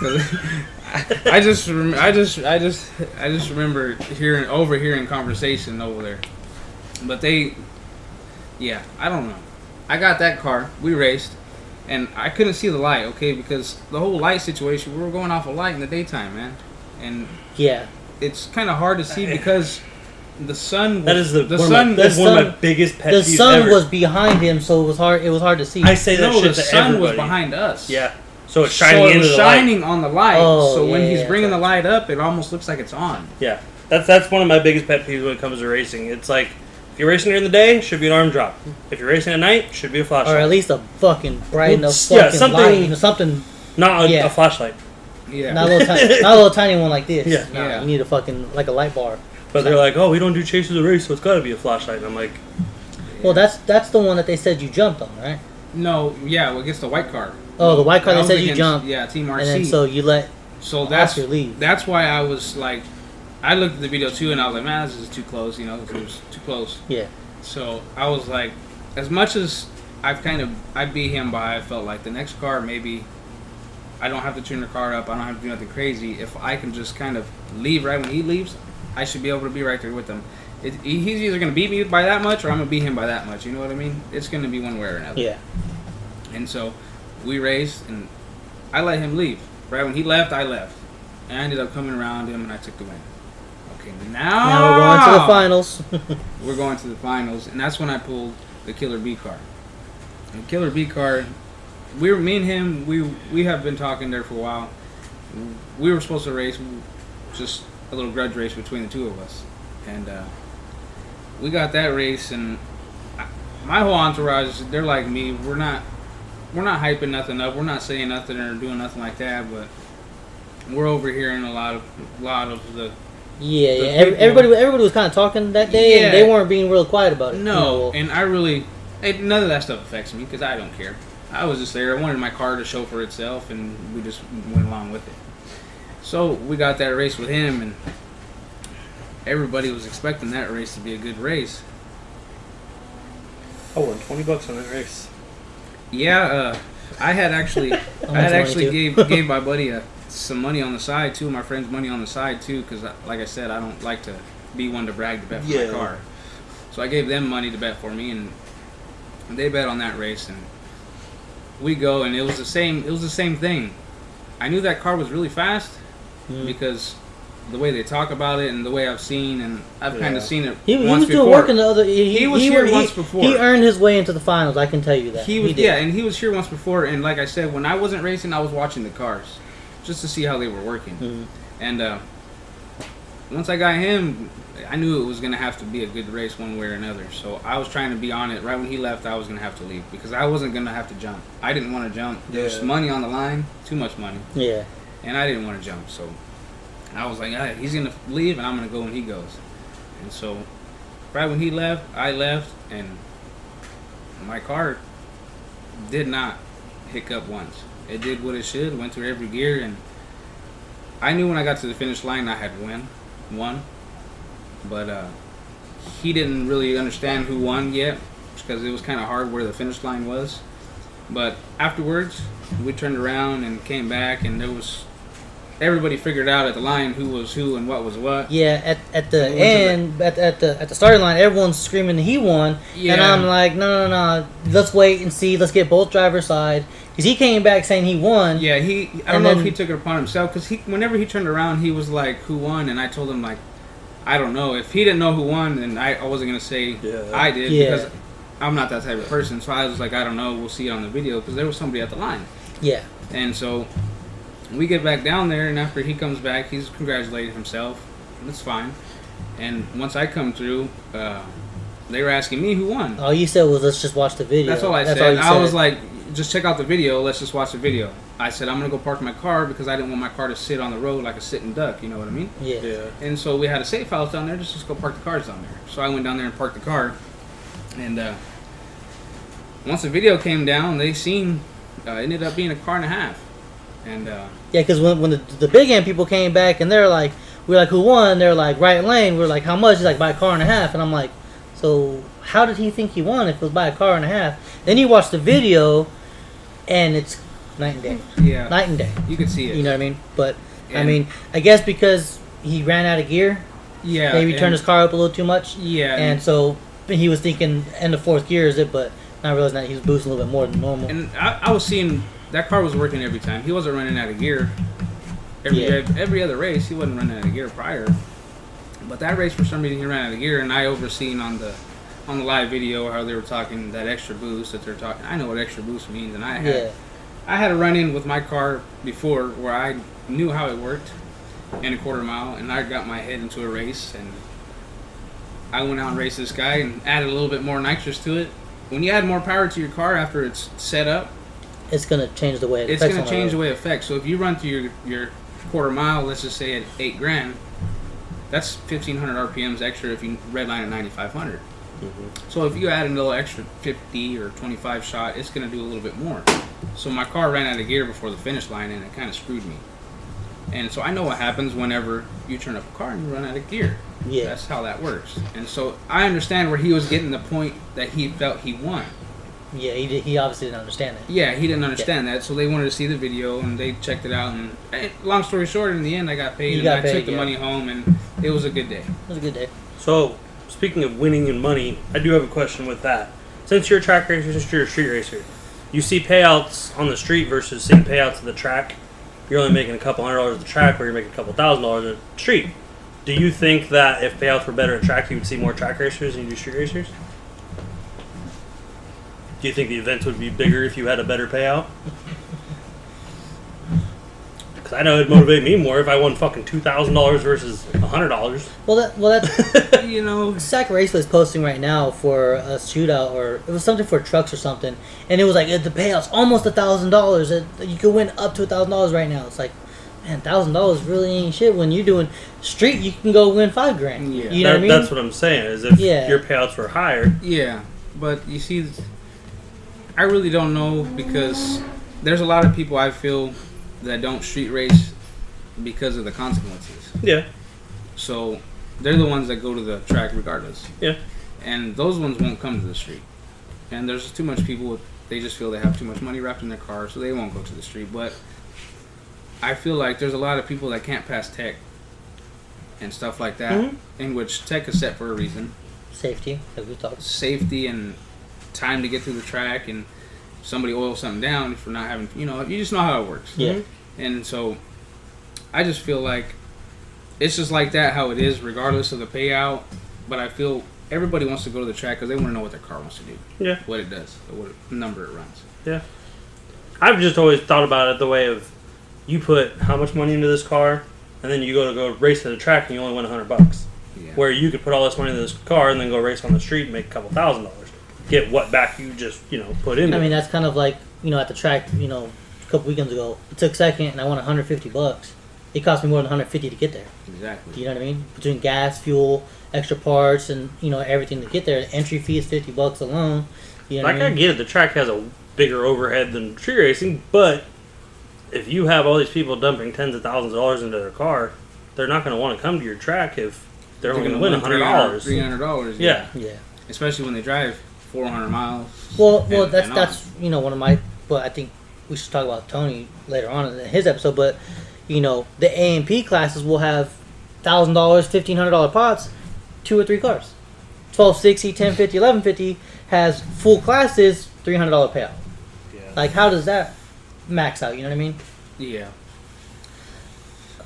I, [LAUGHS] I just, rem- I just, I just, I just remember hearing overhearing conversation over there. But they, yeah, I don't know. I got that car. We raced, and I couldn't see the light. Okay, because the whole light situation, we were going off a light in the daytime, man, and Yeah. it's kind of hard to see because the sun. Was, That is the, the one, sun. of my, that's the one of my biggest pet The sun ever. was behind him, so it was hard. It was hard to see. I say that no, shit the to sun everybody. was behind us. Yeah. So it's shining so it into was the shining light. on the light. Oh, so when he's bringing the light up, it almost looks like it's on. Yeah. That's that's one of my biggest pet peeves when it comes to racing. It's like if you're racing during the day, should be an arm drop. If you're racing at night, should be a flashlight. or at least a fucking bright enough Yeah, fucking something- light, you know, something Not a, Yeah. a flashlight. Yeah. not a little tiny, not a little tiny one like this. Yeah. Nah, Yeah. you need a fucking like a light bar. But they're like, oh, we don't do chases of race, so it's got to be a flashlight. And I'm like, Well, that's that's the one that they said you jumped on, right? no, yeah, well, against the white car. Oh, the white car That they was said you against- jumped, Yeah, Team RC. and then so you let so that's Oscar leave. that's why I was like, I looked at the video too, and I was like, man, this is too close. You know, it was too close. Yeah. So I was like, as much as I've kind of I beat him by, I felt like the next car maybe I don't have to turn the car up. I don't have to do nothing crazy. If I can just kind of leave right when he leaves, I should be able to be right there with him. It, he's either gonna beat me by that much, or I'm gonna beat him by that much. You know what I mean? It's gonna be one way or another. Yeah. And so we raced, and I let him leave. Right when he left, I left. And I ended up coming around him, and I took the win. Okay, now, Now we're going to the [LAUGHS] finals. We're going to the finals, and that's when I pulled the Killer B car. The Killer B car, we were me and him. We we have been talking there for a while. We were supposed to race, just a little grudge race between the two of us, and uh, we got that race. And I, my whole entourage, they're like me. We're not we're not hyping nothing up. We're not saying nothing or doing nothing like that, but we're overhearing a lot of a lot of the yeah, yeah. Every, people- everybody, everybody was kind of talking that day, and Yeah. they weren't being real quiet about it. No, You and I really, it, none of that stuff affects me because I don't care. I was just there. I wanted my car to show for itself, and we just went along with it. So we got that race with him, and everybody was expecting that race to be a good race. I won 20 bucks on that race. Yeah, uh, I had actually, [LAUGHS] I had actually 22. gave [LAUGHS] gave my buddy a, some money on the side too. My friend's money on the side too, because like I said, I don't like to be one to brag to bet for Yeah. my car. So I gave them money to bet for me, and they bet on that race, and we go, and it was the same. It was the same thing. I knew that car was really fast Mm. because the way they talk about it and the way I've seen, and I've kind of seen it He, he once was doing before. work in the other. He, He was he, here he- once before. He earned his way into the finals. I can tell you that. He was did. yeah, and he was here once before, and like I said, when I wasn't racing, I was watching the cars, just to see how they were working. Mhm. And uh, once I got him, I knew it was gonna have to be a good race one way or another. So I was trying to be on it. Right when he left, I was gonna have to leave because I wasn't gonna have to jump. I didn't want to jump. Yeah. money on the line, too much money, Yeah. and I didn't want to jump. So I was like, "Ah, he's gonna leave, and I'm gonna go when he goes. And so, right when he left, I left, and my car did not hiccup once. It did what it should, went through every gear, and I knew when I got to the finish line I had win, won. But uh, he didn't really understand who won yet because it was kind of hard where the finish line was. But afterwards, we turned around and came back, and there was everybody figured out at the line who was who and what was what. Yeah, at, at the end, at, at the at the starting line, everyone's screaming he won, and I'm like, no, no, no, let's wait and see. Let's get both drivers' side because he came back saying he won. Yeah, he. I don't know then- if he took it upon himself because he, whenever he turned around, he was like, "Who won?" And I told him like, "I don't know." If he didn't know who won, then I, I wasn't gonna say Yeah. I did Yeah. because I'm not that type of person. So I was like, "I don't know." We'll see it on the video because there was somebody at the line, Yeah, and so we get back down there, and after he comes back, he's congratulating himself. That's fine. And once I come through, uh, they were asking me who won. all you said was let's just watch the video. That's all I That's said. you I was like, just check out the video. Let's just watch the video. I said I'm gonna go park my car because I didn't want my car to sit on the road like a sitting duck. You know what I mean? yeah, Yeah. And so we had a safe house down there. Just just go park the cars down there. So I went down there and parked the car. And uh, once the video came down, they seen uh, it ended up being a car and a half. And uh, yeah. Because when when the, the big end people came back and they're like, we're like, who won? They're like, right lane. We're like, how much? He's like, by a car and a half. And I'm like, so how did he think he won if it was by a car and a half? Then you watch the video, and it's night and day, Yeah, night and day. you can see it. You know what I mean? But I mean, I guess because he ran out of gear, yeah, maybe turned his car up a little too much, Yeah, and so he was thinking end of fourth gear is it, but not realizing that he was boosting a little bit more than normal. And I, I was seeing that car was working every time. He wasn't running out of gear. Every Yeah. every other race, he wasn't running out of gear prior. But that race, for some reason, he ran out of gear, and I overseen on the on the live video how they were talking that extra boost that they're talking. I know what extra boost means, and I had yeah, I had a run in with my car before where I knew how it worked in a quarter mile, and I got my head into a race, and I went out and raced this guy and added a little bit more nitrous to it. When you add more power to your car after it's set up, it's gonna change the way it it's to change the way it affects. So if you run through your, your quarter mile, let's just say at eight grand, that's 1500 RPMs extra if you redline at 9500. So if you add a little extra 50 or 25 shot, it's going to do a little bit more. So my car ran out of gear before the finish line, and it kind of screwed me. And so I know what happens whenever you turn up a car and you run out of gear. Yeah, That's how that works. And so I understand where he was getting the point that he felt he won. yeah, he did, he obviously didn't understand it. Yeah, he didn't understand that, so they wanted to see the video and they checked it out. And eh, long story short, in the end, I got paid You and got I paid, took the yeah. money home, and it was a good day. It was a good day. So, speaking of winning and money, I do have a question with that. Since you're a track racer, since you're a street racer, you see payouts on the street versus seeing payouts at the track. You're only making a couple hundred dollars at the track, where you're making a couple thousand dollars at the street. Do you think that if payouts were better at track, you would see more track racers than you do street racers? Do you think the events would be bigger if you had a better payout? Because I know it'd motivate me more if I won fucking two thousand dollars versus hundred dollars. Well, that well that's [LAUGHS] you know, Sac Raceway is posting right now for a shootout, or it was something for trucks or something, and it was like uh, the payout's almost a thousand dollars. You could win up to a thousand dollars right now. It's like, man, thousand dollars really ain't shit. When you're doing street, you can go win five grand. Yeah. You know That- what I mean? That's what I'm saying. Is if Yeah. your payouts were higher, yeah, but you see, I really don't know because there's a lot of people I feel that don't street race because of the consequences. yeah, So they're the ones that go to the track regardless. Yeah. And those ones won't come to the street. And there's too much people with, they just feel they have too much money wrapped in their car, so they won't go to the street. But I feel like there's a lot of people that can't pass tech and stuff like that, Mhm. in which tech is set for a reason. Safety, as we talked. Safety and time to get through the track and somebody oils something down for not having, you know, you just know how it works. Yeah. Mhm. And so I just feel like it's just like that how it is, regardless of the payout. But I feel everybody wants to go to the track because they want to know what their car wants to do, yeah. what it does, what number it runs. Yeah. I've just always thought about it the way of you put how much money into this car, and then you go to go race at the track and you only win a hundred bucks. Yeah. Where you could put all this money into this car and then go race on the street and make a couple thousand dollars, get what back you just you know put in. I mean, that's kind of like you know at the track. You know, a couple weekends ago, I took second and I won 150 bucks. It cost me more than 150 to get there. exactly. Do you know what I mean? Between gas, fuel, extra parts, and you know everything to get there. The entry fee is 50 bucks alone. You know like what I I get it, the track has a bigger overhead than tree racing, but if you have all these people dumping tens of thousands of dollars into their car, they're not going to want to come to your track if they're, only going to win hundred dollars. Three hundred dollars. Yeah. Yeah. Especially when they drive four hundred miles. Well, well, and- that's and that's you know one of my. But I think we should talk about Tony later on in his episode. But you know the A and P classes will have thousand dollars, fifteen hundred dollar pots, two or three cars. 1260, 1050, 1150 has full classes, three hundred dollar payout. Yeah. Like how does that max out? You know what I mean? Yeah.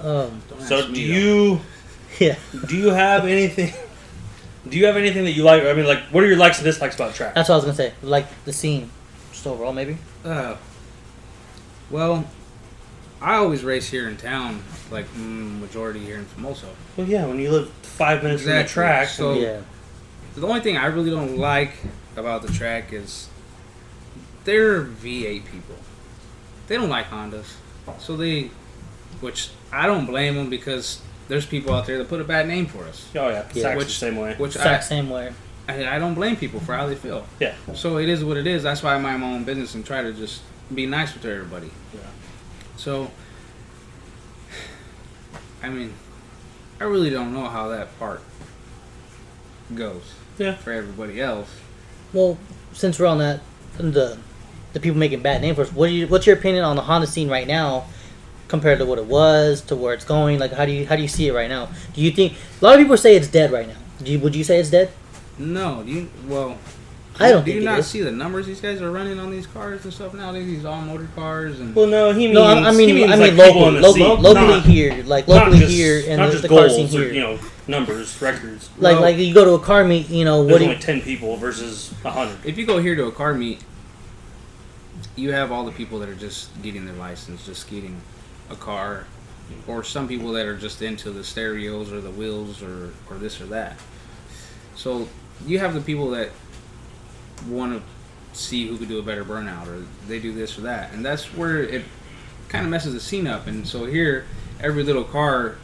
Um, So do you [LAUGHS] yeah, do you have anything? Do you have anything that you like? I mean, like, what are your likes and dislikes about the track? that's what I was gonna say. Like the scene, just overall maybe. Uh, well, I always race here in town, like mm, majority here in Famoso. Well, yeah, when you live five minutes from the track, So- yeah, The only thing I really don't like about the track is they're V8 people. They don't like Hondas, so they, which I don't blame them because there's people out there that put a bad name for us. oh yeah, Yeah. Saks Which- the same way. Which I, exact same way. I I don't blame people for how they feel. Yeah. So it is what it is. That's why I mind my own business and try to just be nice with everybody. Yeah. So, I mean, I really don't know how that part goes. Yeah. For everybody else. Well, since we're on that, the the people making bad name for us. What do you? What's your opinion on the Honda scene right now, compared to what it was to where it's going? Like, how do you how do you see it right now? Do you think a lot of people say it's dead right now? Do you, would you say it's dead? No, do you well. I don't Do think you it not is. see the numbers these guys are running on these cars and stuff nowadays? These all motor cars and Well, no, he means. No, I, I mean, he means I like mean, people in locally, the lo- scene, locally not- here, like locally just- here, and not the, just the car goals scene or, here. you know, numbers, records. like, Well- like you go to a car meet, you know, There's what do only you, ten people versus a hundred. if you go here to a car meet, you have all the people that are just getting their license, just getting a car, or some people that are just into the stereos or the wheels or, or this or that. So you have the people that want to see who could do a better burnout, or they do this or that, and that's where it kind of messes the scene up. And so here, every little car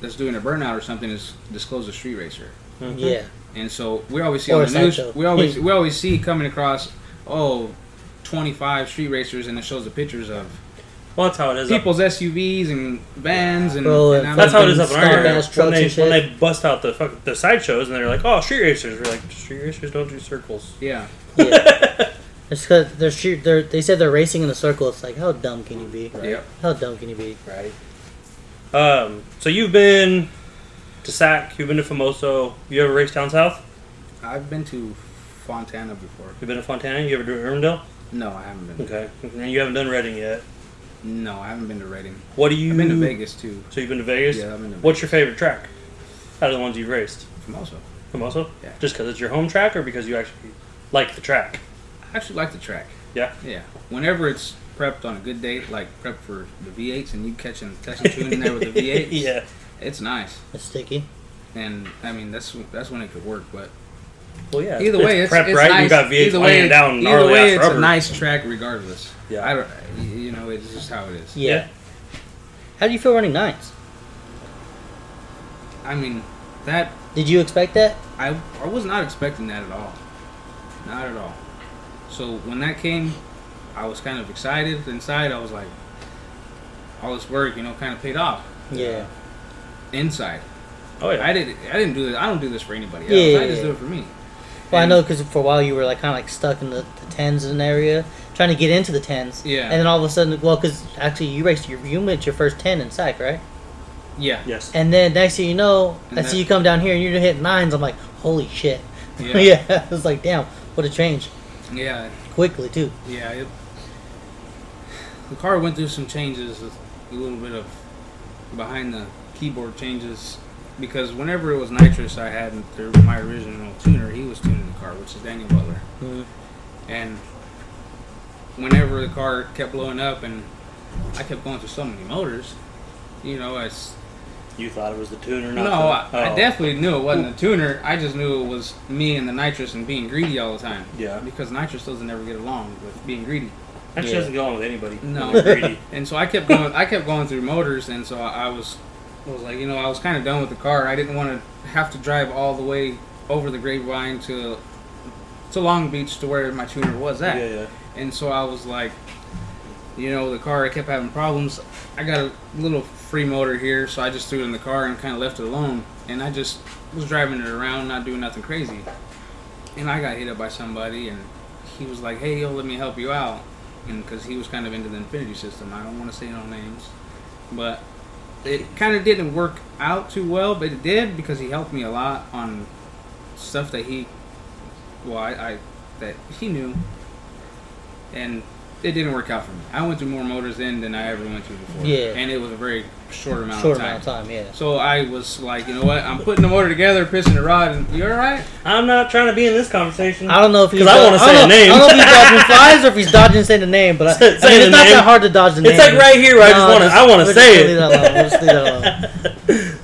that's doing a burnout or something is disclosed a street racer. Mhm. yeah, And so we always see Or on the news. sideshow. We always we always see coming across oh, 25 street racers, and it shows the pictures of Well, that's how it is. up- people's SUVs and vans, and, Bro, and That's how it is up in our Stock area. ass When trucks they, and shit. when they bust out the fuck, the sideshows and they're like, "Oh, street racers," we're like, "Street racers don't do circles." Yeah, yeah. [LAUGHS] It's because they're shoot. They're they said they're racing in a circle. It's like how dumb can you be? Right. Yep. How dumb can you be? Right. Um. So you've been to Sac. You've been to Famoso. You ever raced down south? I've been to Fontana before. You've been to Fontana. You ever do Irwindale? No, I haven't been. Okay. And you haven't done Redding yet. No, I haven't been to Redding. What do you? I've been to Vegas too. So you've been to Vegas. Yeah, I've been to What's your favorite track? Out of the ones you've raced, Famoso. Famoso. Yeah. Just because it's your home track, or because you actually like the track? I actually like the track. Yeah. Yeah. Whenever it's prepped on a good day, like prep for the V8s, and you catching catching tune in there with the [LAUGHS] V8s, yeah. it's nice. It's sticky. And I mean, that's that's when it could work, but. Well, yeah. Either way, it's, prepped it's right. nice. You got V8s either laying way, down either gnarly way, it's rubber. a nice track regardless. Yeah. I don't, you know, it's just how it is. Yeah. Yeah. How do you feel running nines? I mean, that Did you expect that? I I was not expecting that at all, not at all. So when that came, I was kind of excited inside. I was like, all this work, you know, kind of paid off. Yeah. Inside, Oh yeah. I didn't. I didn't do this. I don't do this for anybody else. Yeah, I yeah, just yeah. do it for me. Well, I know because for a while you were like kind of like stuck in the, the tens in area, trying to get into the tens. Yeah. And then all of a sudden, well, because actually you raced your you went your first ten in SAC, right? Yeah. yes. And then next thing you know, And I see you come down here and you're hitting nines. I'm like, holy shit. Yeah. [LAUGHS] Yeah. It's like, damn, what a change Yeah. quickly too. Yeah, it, the car went through some changes, a little bit of behind the keyboard changes, because whenever it was nitrous, I had through my original tuner, he was tuning the car, which is Daniel Butler, Mhm. and whenever the car kept blowing up, and I kept going through so many motors, you know, I s- You thought it was the tuner, not no, the, I, I oh. definitely knew it wasn't the tuner. I just knew it was me and the nitrous and being greedy all the time. Yeah. Because nitrous doesn't ever get along with being greedy. Actually, Yeah. doesn't go on with anybody. No. Greedy. [LAUGHS] And so I kept going. I kept going through motors, and so I was, I was like, you know, I was kind of done with the car. I didn't want to have to drive all the way over the grapevine to, to Long Beach to where my tuner was at. Yeah, yeah. And so I was like, you know, the car I kept having problems. I got a little free motor here, so I just threw it in the car and kind of left it alone. And I just was driving it around, not doing nothing crazy. And I got hit up by somebody, and he was like, "Hey, yo, let me help you out." And because he was kind of into the Infinity system, I don't want to say no names, but it kind of didn't work out too well. But it did because he helped me a lot on stuff that he, well, I, I that he knew, and it didn't work out for me. I went through more motors then than I ever went through before. Yeah. and it was a very short amount Short of time. amount of time, yeah. So I was like, you know what? I'm putting the motor together, pissing the rod, and you're all right? I'm not trying to be in this conversation. I don't know if he's 'Cause I wanna say a name. I don't know if he's [LAUGHS] dodging flies or if he's dodging saying the name, but I, [LAUGHS] I Say- mean, it's not name. that hard to dodge the name. It's like right here where I just want to. I want to say just leave that alone. We'll just leave that alone.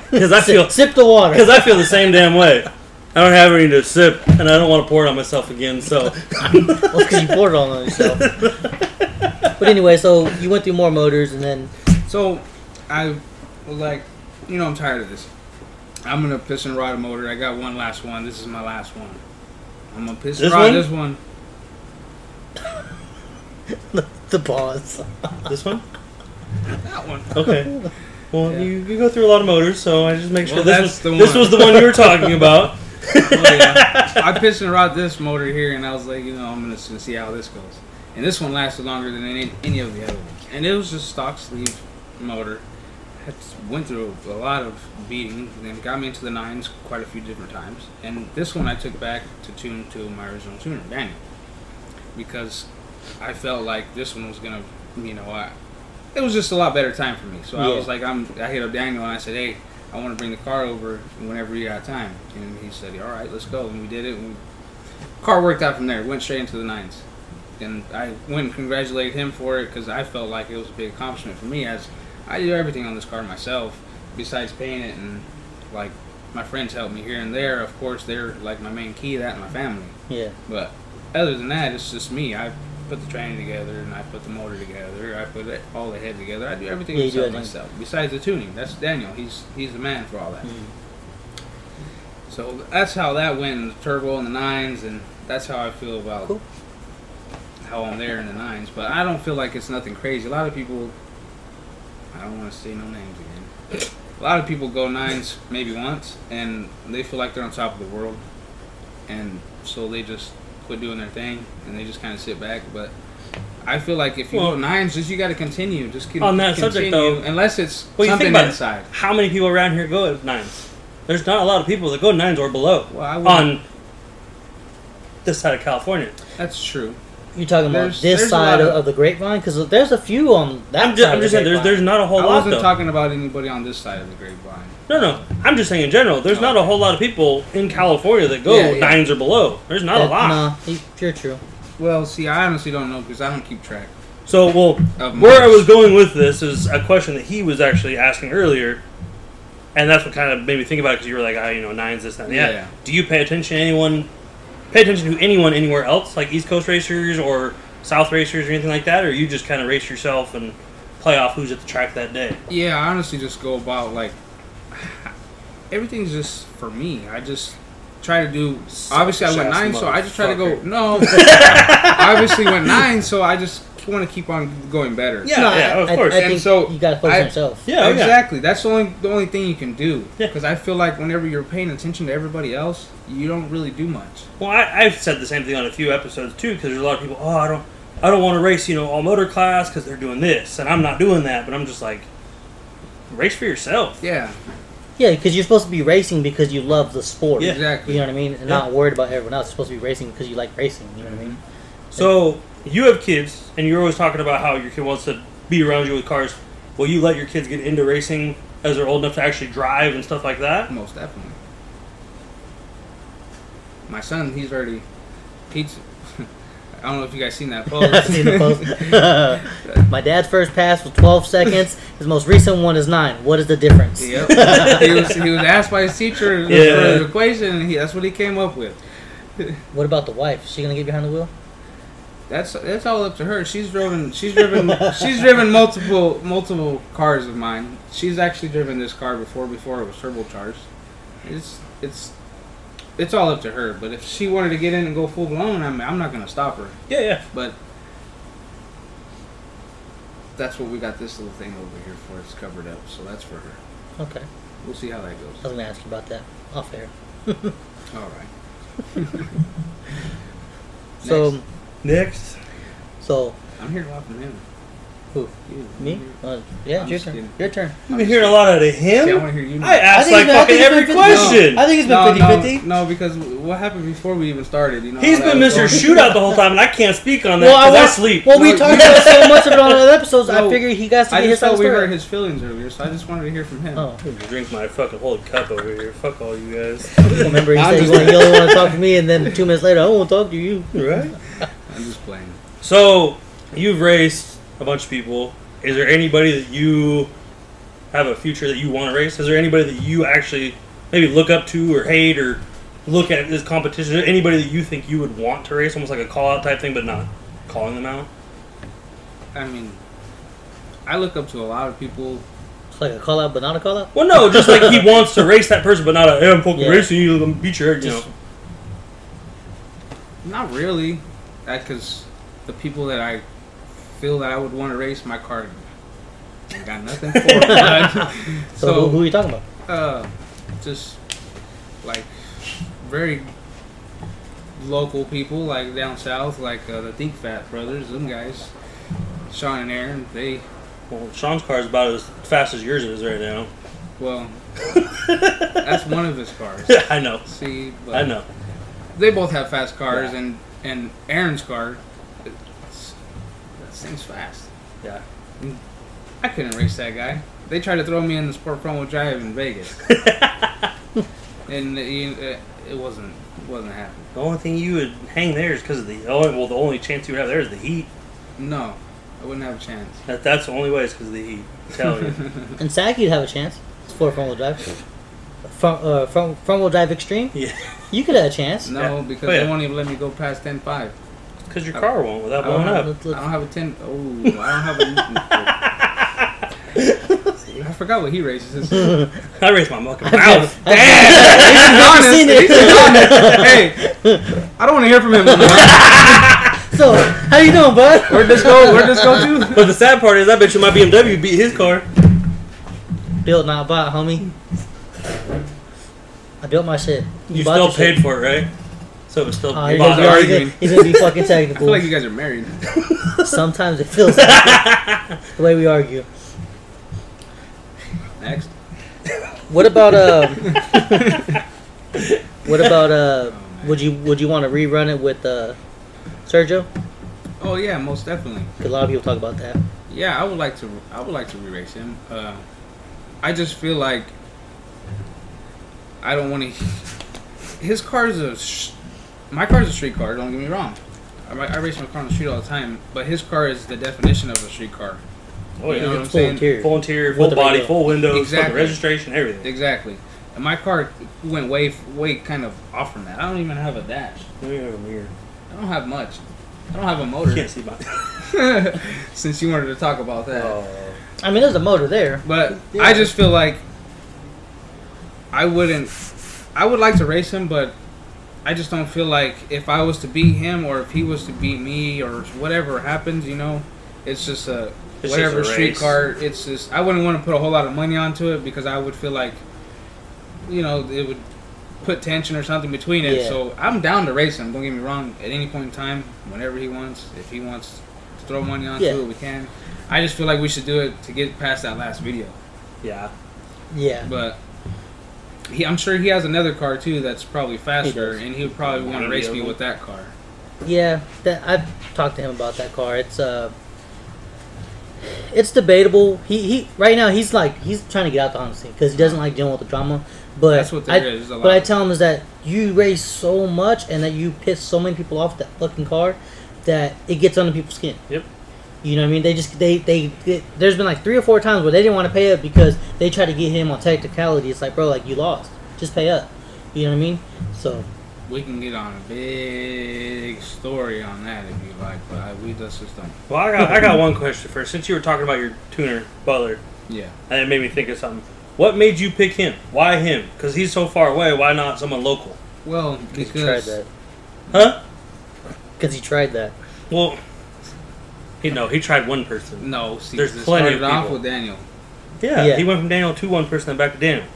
[LAUGHS] because I feel Sip, sip the water. because I feel the same damn way. I don't have any to sip, and I don't want to pour it on myself again. So [LAUGHS] Well, because you poured it all on yourself. [LAUGHS] But anyway, so you went through more motors, and then So I was like, you know, I'm tired of this. I'm gonna piss and rod a motor. I got one last one. This is my last one. I'm gonna piss and This rod one? this one. [LAUGHS] the pause. this one, That one. okay. Well, Yeah. you, you go through a lot of motors, so I just make sure Well, this that's was the this one. was the one you were talking about. Well, yeah. [LAUGHS] I pissed and rod this motor here, and I was like, you know, I'm gonna see how this goes. And this one lasted longer than any, any of the other ones. And it was just stock sleeve motor. Had went through a lot of beating, and got me into the nines quite a few different times. And this one I took back to tune to my original tuner, Daniel, because I felt like this one was gonna, you know, I, it was just a lot better time for me. So I was like, I'm. I hit up Daniel and I said, hey, I want to bring the car over whenever you got time. And he said, all right, let's go. And we did it. And we, car worked out from there. Went straight into the nines. And I went and congratulated him for it because I felt like it was a big accomplishment for me as I do everything on this car myself besides paint it and like my friends help me here and there. Of course, they're like my main key that and my family. Yeah. But other than that, it's just me. I put the training together and I put the motor together. I put it, all the head together. I do everything Yeah, myself, myself. Besides the tuning, that's Daniel. He's he's the man for all that. Mm. So that's how that went in the turbo and the nines, and that's how I feel about Cool. how I'm there in the nines. But I don't feel like it's nothing crazy. A lot of people, I don't want to say no names again. A lot of people go nines maybe once, and they feel like they're on top of the world, and so they just quit doing their thing, and they just kind of sit back. But I feel like if you Well- go nines, just you got to continue. Just keep, On that subject, though, unless it's Well, something think inside. it. How many people around here go at nines? There's not a lot of people that go nines or below Well, I on this side of California. That's true. You're talking about this side of, of- of the grapevine? Because there's a few on that I'm side. just, I'm just the saying there's grapevine. there's not a whole I lot wasn't though. talking about anybody on this side of the grapevine. No, no. I'm just saying in general. There's not a whole lot of people in California that go Yeah, yeah. nines or below. There's not a lot. Nah, you- you're true. Well, see, I honestly don't know because I don't keep track So, well, of where I much. was going with this is a question that he was actually asking earlier, and that's what kind of made me think about it because you were like, ah, you know, nines, this, that, and Yeah. yeah. Do you pay attention to anyone? Pay attention to anyone anywhere else, like East Coast racers or South racers or anything like that, or you just kind of race yourself and play off who's at the track that day? Yeah, I honestly just go about like everything's just for me. I just try to do. Obviously, I went nine, so I just try to go. No, [LAUGHS] obviously went nine, so I just want to keep on going better. Yeah, No, yeah, I, of I- course. I, And think so you gotta focus on yourself. Yeah, oh, yeah. exactly. That's the only the only thing you can do. Yeah. Because I feel like whenever you're paying attention to everybody else, you don't really do much. Well, I, I've said the same thing on a few episodes too, because there's a lot of people. Oh, I don't, I don't want to race, you know, all motor class because they're doing this, and I'm not doing that. But I'm just like, race for yourself. Yeah, Yeah, because you're supposed to be racing because you love the sport. Yeah. exactly. You know what I mean? And Yeah. not worried about everyone else. You're supposed to be racing because you like racing. You know what I mean? Mm-hmm. So you have kids, and you're always talking about how your kid wants to be around you with cars. Will you let your kids get into racing as they're old enough to actually drive and stuff like that? Most definitely. My son, he's already. He's. I don't know if you guys seen that [LAUGHS] post. Seen the post. [LAUGHS] My dad's first pass was 12 seconds. His most recent one is nine. What is the difference? Yep. [LAUGHS] he was he was asked by his teacher for Yeah. the equation, and he, that's what he came up with. What about the wife? Is she gonna get behind the wheel? That's that's all up to her. She's driven she's driven she's driven multiple multiple cars of mine. She's actually driven this car before before it was turbocharged. It's it's it's all up to her. But if she wanted to get in and go full blown, I'm I'm not gonna stop her. Yeah, yeah. But that's what we got this little thing over here for. It's covered up, so that's for her. Okay. We'll see how that goes. I was gonna ask you about that. Off air. [LAUGHS] All right. [LAUGHS] So, Next. so I'm here from him. Who? You, Me? I'm Uh, yeah, I'm your turn. kidding. Your turn. You've been hearing a lot out of See, I him. want to hear you. I asked think like it's been- fucking think it's every 50. question. I think it's no, been no, 50 50. no, because what happened before we even started? You know, He's how been that Mr. Shootout the [LAUGHS] whole time, and I can't speak on that Well, I because I, sleep. Well, we No, talked [LAUGHS] about so much of it on other episodes. I figured he got to I get his just side thought we the hurt his feelings earlier, so I just wanted to hear from him. Oh, drink my fucking whole cup over here. Fuck all you guys. [LAUGHS] remember he I'm said he just- wanted, he only want to talk to me, and then two minutes later, I don't talk to you. right. I'm just playing. So you've raced a bunch of people. Is there anybody that you have a future that you want to race? Is there anybody that you actually maybe look up to or hate or look at this competition? Is there anybody that you think you would want to race, almost like a call out type thing, but not calling them out? I mean, I look up to a lot of people. It's like a call out, but not a call out. Well, no, just like he [LAUGHS] wants to race that person, but not a hey, I'm fucking Yeah. racing you, I'm gonna beat your head, you know. Not really, That because the people that I feel that I would want to race my car, I got nothing [LAUGHS] for. but, [LAUGHS] So, who, who are you talking about? uh, just like very local people, like down south, like uh, the Think Fat brothers, them guys, Sean and Aaron. They Well, Sean's car is about as fast as yours is right now. well, [LAUGHS] that's one of his cars. I know. See, but I know. they both have fast cars, Yeah. and and Aaron's car, it's, that thing's fast. Yeah. I couldn't race that guy. They tried to throw me in the sport Promo drive in Vegas, [LAUGHS] and it, it, it wasn't wasn't happening. The only thing you would hang there is because of the only well, the only chance you would have there is the heat. No, I wouldn't have a chance. That, that's the only way is because of the heat. I'm telling you. [LAUGHS] And Sac, you'd have a chance. It's for front wheel drive. Front, uh, front, front wheel drive extreme. yeah. You could have a chance. No, Yeah. because Oh, yeah. they won't even let me go past 10.5. Because your car won't without I don't, blowing have, up. Let's- I don't have a 10. Oh, I don't have a. [LAUGHS] I forgot what he races. He's I raised my fucking I've mouth. never- I've honest. seen it. He's honest. Hey, I don't want to hear from him no. [LAUGHS] So, how you doing, bud? Where'd this go? Where'd this go to? But the sad part is, I bet you my BMW beat his car. Built not bought, homie. I built my shit. You bought still your shit. paid for it, right? So it was still Oh, you he's, bought gonna, are be- arguing. gonna, he's gonna be fucking [LAUGHS] I technical. feel like you guys are married. [LAUGHS] Sometimes it feels like that, the way we argue. Next. What about um? [LAUGHS] what about uh? Would you would you want to rerun it with uh, Sergio? Oh yeah, most definitely. a lot of people talk about that. Yeah, I would like to. I would like to re-race him. Uh, I just feel like I don't want to. His car is a. sh- My car is a street car. Don't get me wrong. I, I race my car on the street all the time, but his car is the definition of a street car. Oh You know what I'm Full saying? interior. full interior, full the body, radio. full windows, Exactly. fucking registration, everything. Exactly. And my car went way, way kind of off from that. I don't even have a dash. Let me have a mirror. I don't have much. I don't have a motor. You can't see my. [LAUGHS] Since you wanted to talk about that. Oh. I mean, there's a motor there. But Yeah. I just feel like I wouldn't. I would like to race him, but I just don't feel like if I was to beat him or if he was to beat me or whatever happens, you know, it's just a It's whatever just a street car. It's just I wouldn't want to put a whole lot of money onto it because I would feel like, you know, it would put tension or something between it. Yeah. So I'm down to race him. Don't get me wrong. At any point in time, whenever he wants, if he wants to throw money onto Yeah. it, we can. I just feel like we should do it to get past that last video. Yeah. Yeah. But he, I'm sure he has another car too that's probably faster, does. and he would probably want to race me with that car. Yeah, that I've talked to him about that car. It's uh, it's debatable. He he right now he's like he's trying to get out the Honda scene because he doesn't like dealing with the drama. But That's what there I, is, But I tell him is that you race so much and that you piss so many people off that fucking car that it gets under people's skin. Yep. You know what I mean? They just they they, they there's been like three or four times where they didn't want to pay up because they tried to get him on technicality. It's like bro, like you lost, just pay up. You know what I mean? So We can get on a big story on that if you like, but I, we just just don't. Well, I got I got one question first. Since you were talking about your tuner Butler, Yeah. and it made me think of something. What made you pick him? Why him? Because he's so far away. Why not someone local? Well, because he tried that. Huh? Because he tried that. Well, he no, he tried one person. no, see, There's it plenty started of off people. with Daniel. Yeah, Yeah. he went from Daniel to one person and back to Daniel.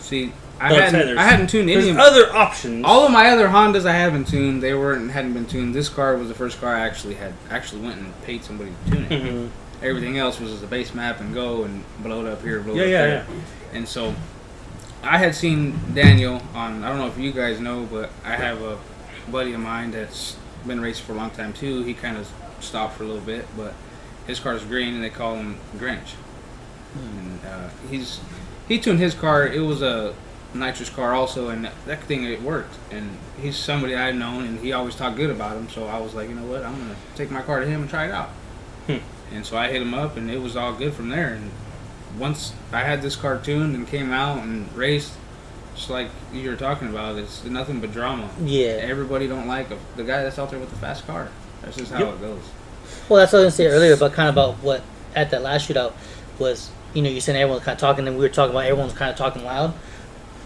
See, I But hadn't, I hadn't tuned any There's of other options. all of my other Hondas. I haven't tuned. They weren't hadn't been tuned. This car was the first car I actually had actually went and paid somebody to tune it. Mhm. Everything else was just a base map and go and blow it up here, blow Yeah, it up yeah, there. And so I had seen Daniel on, I don't know if you guys know, but I have a buddy of mine that's been racing for a long time too. He kind of stopped for a little bit, but his car's green and they call him Grinch. And uh, he's he tuned his car. It was a nitrous car also, and that, thing it worked. And he's somebody I've known, and he always talked good about him. So I was like, you know what, I'm gonna take my car to him and try it out. Hmm. And so I hit him up, and it was all good from there. And once I had this car tuned and came out and raced, just like you were talking about, it's nothing but drama. Yeah. Everybody don't like a, the guy that's out there with the fast car. That's just how Yep. it goes. Well, that's what I was going to say earlier, but kind of about what at that last shootout was, you know, you said everyone was kind of talking, and we were talking about everyone's kind of talking loud.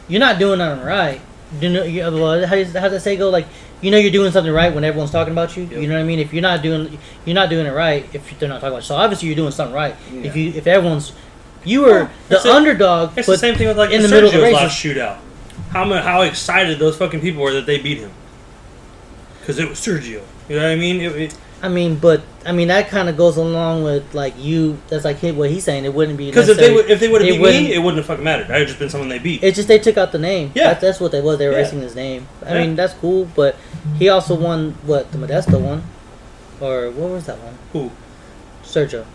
You're not doing nothing right. You know, you, uh, well, how does, how does that say go? Like, you know, you're doing something right when everyone's talking about you. Yep. You know what I mean? If you're not doing, you're not doing it right if they're not talking about you. So obviously, you're doing something right. If you, if everyone's, you were It's the a- underdog, It's the same thing with like in the the middle of the Sergio's last shootout. how how excited those fucking people were that they beat him. Because it was Sergio. You know what I mean? It, it, I mean, but I mean that kind of goes along with like you. That's like what he's saying. It wouldn't be Because if they would if they would have beat me, it wouldn't have fucking mattered. I would just been someone they beat. It's just they took out the name. Yeah. that's, that's what they was. They were Yeah. erasing his name. I Yeah. mean, that's cool. But he also won what the Modesto one, or what was that one? Who? Sergio,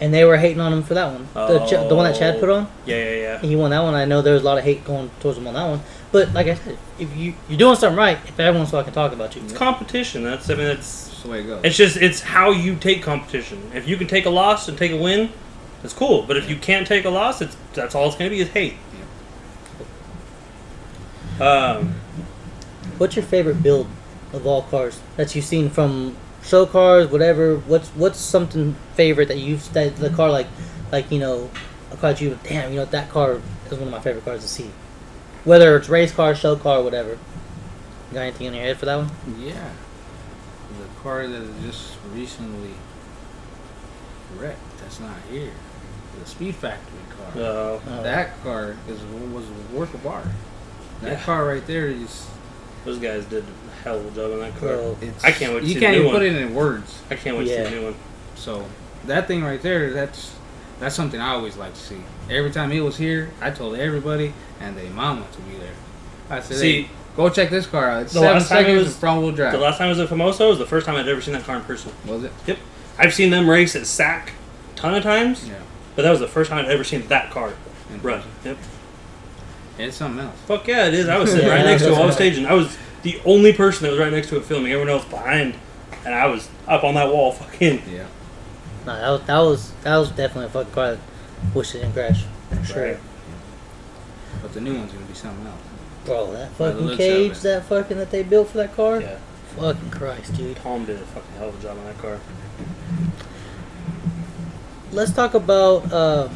and they were hating on him for that one. The, the one that Chad put on. Oh. Yeah, yeah, yeah. He won that one. I know there was a lot of hate going towards him on that one. But like I said, if you you're doing something right, if everyone's fucking talking about you, It's competition. That's I mean that's That's the way it goes. it's just it's how you take competition. If you can take a loss and take a win, that's cool. But if you can't take a loss, it's that's all it's gonna be is hate. Um, what's your favorite build of all cars that you've seen from show cars, whatever? What's what's something favorite that you've that the car like like you know a car that you damn you know that car is one of my favorite cars to see, whether it's race car, show car, whatever. You got anything in your head for that one? Yeah. The car that is just recently wrecked, that's not here. The Speed Factory car. uh, Oh. That car is was worth a work of art. That Yeah. car right there is. those guys did a hell of a job on that car. Bro, It's, I can't wait to You can't the new even put it in words. I can't wait to Yeah. see the new one. So that thing right there, that's that's something I always like to see. Every time he was here, I told everybody and they mama to be there. I said, See- hey, go check this car out. It's The seven last time it seconds was- of front wheel drive. The last time I was at Famoso was the first time I'd ever seen that car in person. was it? Yep. I've seen them race at SAC a ton of times, Yeah. but that was the first time I'd ever seen that car in run. person. Yep. It's something else. Fuck yeah, it is. I was [LAUGHS] sitting right next to it while I was staging. I was the only person that was right next to it filming. Everyone else behind, and I was up on that wall, fucking. Yeah. No, that was that was that was definitely a fucking car that wish it didn't crash. For sure. Right. But the new one's gonna be something else. Bro, that fucking cage, that fucking that they built for that car. Yeah. Fucking Christ, dude. Tom did a fucking hell of a job on that car. let's talk about um,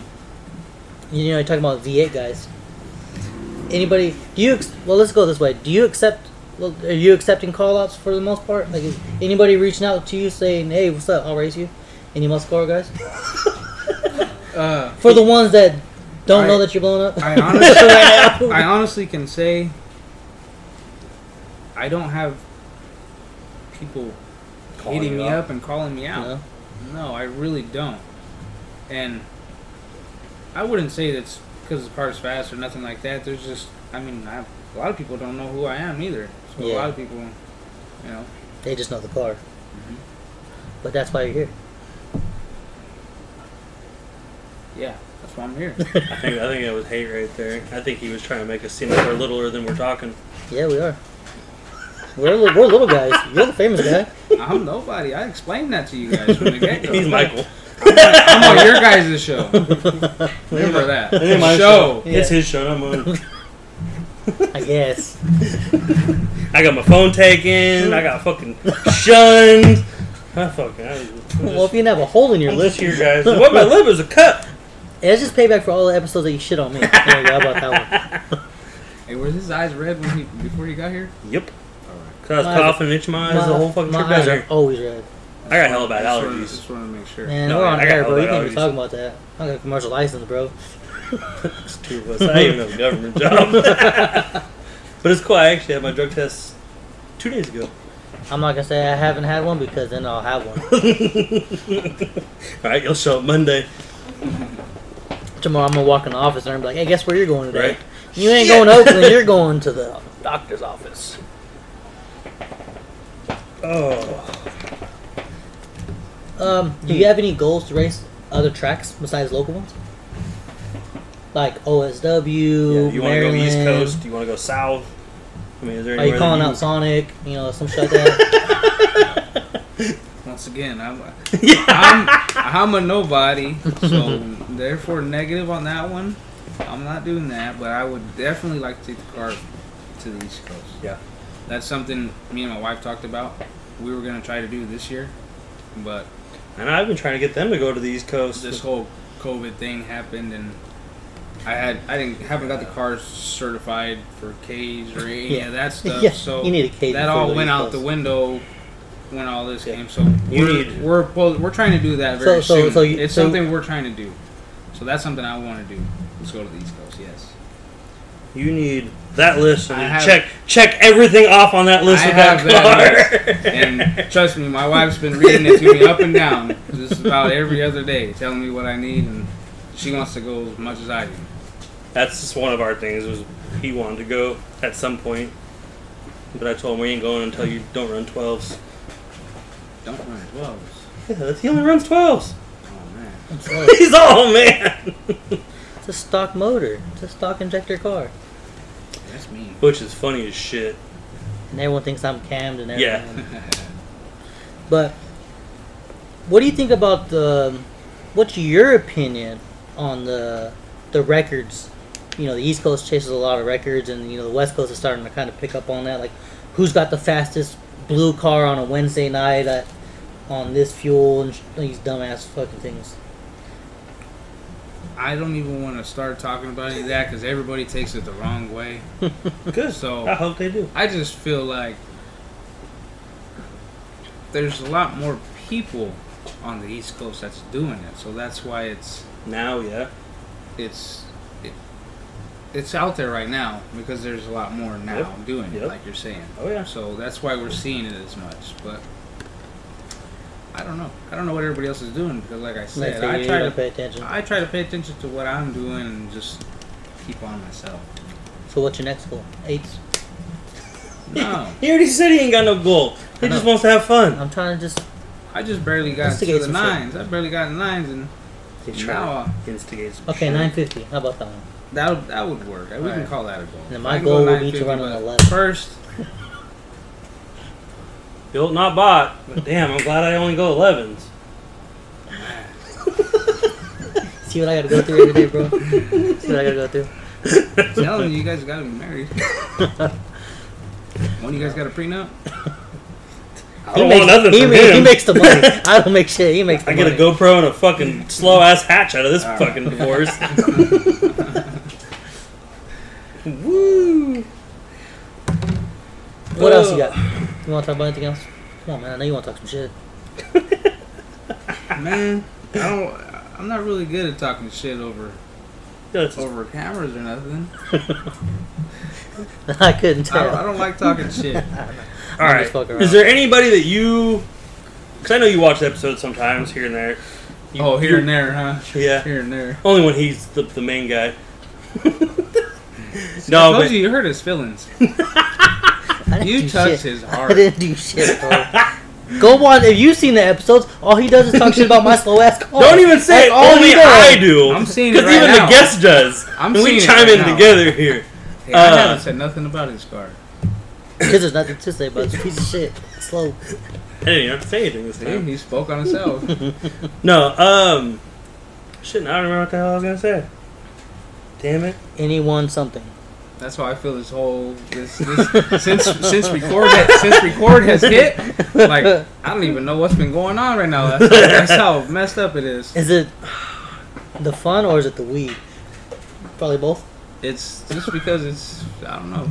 you know you're talking about V8 guys. Anybody? Do you? ex- Well, let's go this way. Do you accept? Well, are you accepting call outs for the most part? Like, is anybody reaching out to you saying, "Hey, what's up? I'll race you"? Any muscle car guys? [LAUGHS] Uh, For the ones that don't I- know that you're blowing up. I [LAUGHS] honestly, I honestly can say I don't have people Calling hitting me out. up and calling me out. No? No, I really don't. And I wouldn't say that's because the car's fast or nothing like that. There's just, I mean, I, a lot of people don't know who I am either. So a lot of people, you know, They just know the car. Mhm. But that's why you're here. Yeah, that's why I'm here. [LAUGHS] I think I think it was hate right there. I think he was trying to make us seem like we're littler than we're talking. Yeah, we are. We're, li- we're little guys. You're the famous guy. I'm nobody. I explained that to you guys from the get go. [LAUGHS] He's Michael. I'm on your guys' show. [LAUGHS] Remember that. It ain't my show. Yeah. It's his show, not mine. I guess. I got my phone taken. I got fucking shunned. I fucking. I, I'm Well, if you didn't have a hole in your I'm lip, just here, guys. What my lip is a cut. Yeah, it's just payback for all the episodes that you shit on me. [LAUGHS] There you go, how about that one? [LAUGHS] Hey, were his eyes red when he before he got here? Yep. All right. Cause I was My- coughing, itching my eyes the whole fucking my trip eyes are here. always red. I got hella bad Just wanted- allergies. Just wanted to make sure. Man, No, we're on I got air, bro. You can't be allergies. talk about that. I got a commercial license, bro. It's two of us. I even have a government job. [LAUGHS] but it's cool. I actually had my drug test two days ago. I'm not gonna say I haven't had one because then I'll have one. All right, you'll show up Monday. Tomorrow I'm gonna walk in the office and I'm like, hey, guess where you're going today? Right. You ain't Shit. going to Oakland, you're [LAUGHS] going to the doctor's office. Oh, Um, do you have any goals to race other tracks besides local ones? Like OSW, yeah, you want to go East Coast? Do you want to go South? I mean, is there Are you calling that out Sonic? You know, some shit like that. [LAUGHS] [LAUGHS] Once again, I'm [LAUGHS] yeah. I'm I'm a nobody, so [LAUGHS] therefore negative on that one. I'm not doing that, but I would definitely like to take the car to the East Coast. Yeah. That's something me and my wife talked about. We were gonna try to do this year, but And I've been trying to get them to go to the East Coast. this whole COVID thing happened, and I had I didn't haven't got the cars certified for K's or any [LAUGHS] Yeah. of that stuff. Yeah, so you need a K that all went East out Coast. the window when all this Yeah. came. So You we're, need- we're we're trying to do that very so- soon. so you- it's so- something we're trying to do. So that's something I want to do. Let's go to the East Coast. Yes. You need that list and have- check check everything off on that list I with that that. [LAUGHS] And trust me, my wife's been reading it to me up and down, just about every other day, telling me what I need, and she wants to go as much as I do. That's just one of our things. Was he wanted to go at some point, but I told him we ain't going until you don't run twelves. Don't run twelves. Yeah, that's- he only runs twelves. Oh man. [LAUGHS] He's all man, It's a stock motor. It's a stock injector car. That's mean. which is funny as shit. And everyone thinks I'm cammed and everything. Yeah. everything. But what do you think about the? Um, what's your opinion on the the records? You know, the East Coast chases a lot of records, and you know the West Coast is starting to kind of pick up on that. Like, who's got the fastest blue car on a Wednesday night at, on this fuel and sh- these dumbass fucking things. I don't even want to start talking about any of that because everybody takes it the wrong way. [LAUGHS] Good. So I hope they do. I just feel like there's a lot more people on the East Coast that's doing it. So that's why it's Now, yeah. it's it, it's out there right now because there's a lot more now Yep. doing it, like you're saying. Oh yeah. So that's why we're seeing it as much. But I don't know. I don't know what everybody else is doing because, like I said, I try to pay attention. I try to pay attention to what I'm doing and just keep on myself. So what's your next goal? Eights. No, [LAUGHS] He already said he ain't got no goal. He just wants to have fun. I'm trying to just. I just barely got to the some shit. nines. I barely got nines, and He's now trying to instigate some Okay, shit. 950. How about that one? That would that would work. We can Alright. call that a goal. then If my goal go will be to 950, run on but 11. First, [LAUGHS] Built, not bought. But damn, I'm glad I only go 11s. [LAUGHS] See what I gotta go through every day, bro. See what I gotta go through. I'm telling you, you guys got to be married. [LAUGHS] When you guys got a prenup? I don't makes, want nothing he, from ma- him. he makes the money. [LAUGHS] I don't make shit. He makes the I get a. GoPro and a fucking slow ass hatch out of this Alright. fucking divorce. [LAUGHS] Woo! What else you got? You want to talk about anything else? Come on, man. I know you want to talk some shit. [LAUGHS] Man, I don't. I'm not really good at talking shit over Yeah, it's just- over cameras or nothing. I couldn't tell. don't, I don't like talking shit. All I'm right. just fucking. Is there anybody that you? Because I know you watch the episodes sometimes here and there. You- oh, here and there, huh? Yeah. Here and there. Only when he's the, the main guy. I [LAUGHS] no, told but you, you hurt his feelings. [LAUGHS] You do touched shit. his I heart. didn't do shit, bro. Go on. If you've seen the episodes, all he does is talk shit about my slow ass car. don't even say That's it. all Only. I do. I'm seeing it Because right even now. the guest does. I'm and we seeing it chime right in now. together here. Hey, I Uh, haven't said nothing about his car. Because there's nothing to say about this piece of shit. Slow. I didn't even have to say anything this See, time. he spoke on himself. [LAUGHS] No, um, shit. I don't remember what the hell I was gonna say. Damn it. Anyone, something. That's why I feel. This whole this, this since since record since record has hit. Like I don't even know what's been going on right now. That's how, that's how messed up it is. Is it the fun or is it the weed? Probably both. It's just because it's I don't know.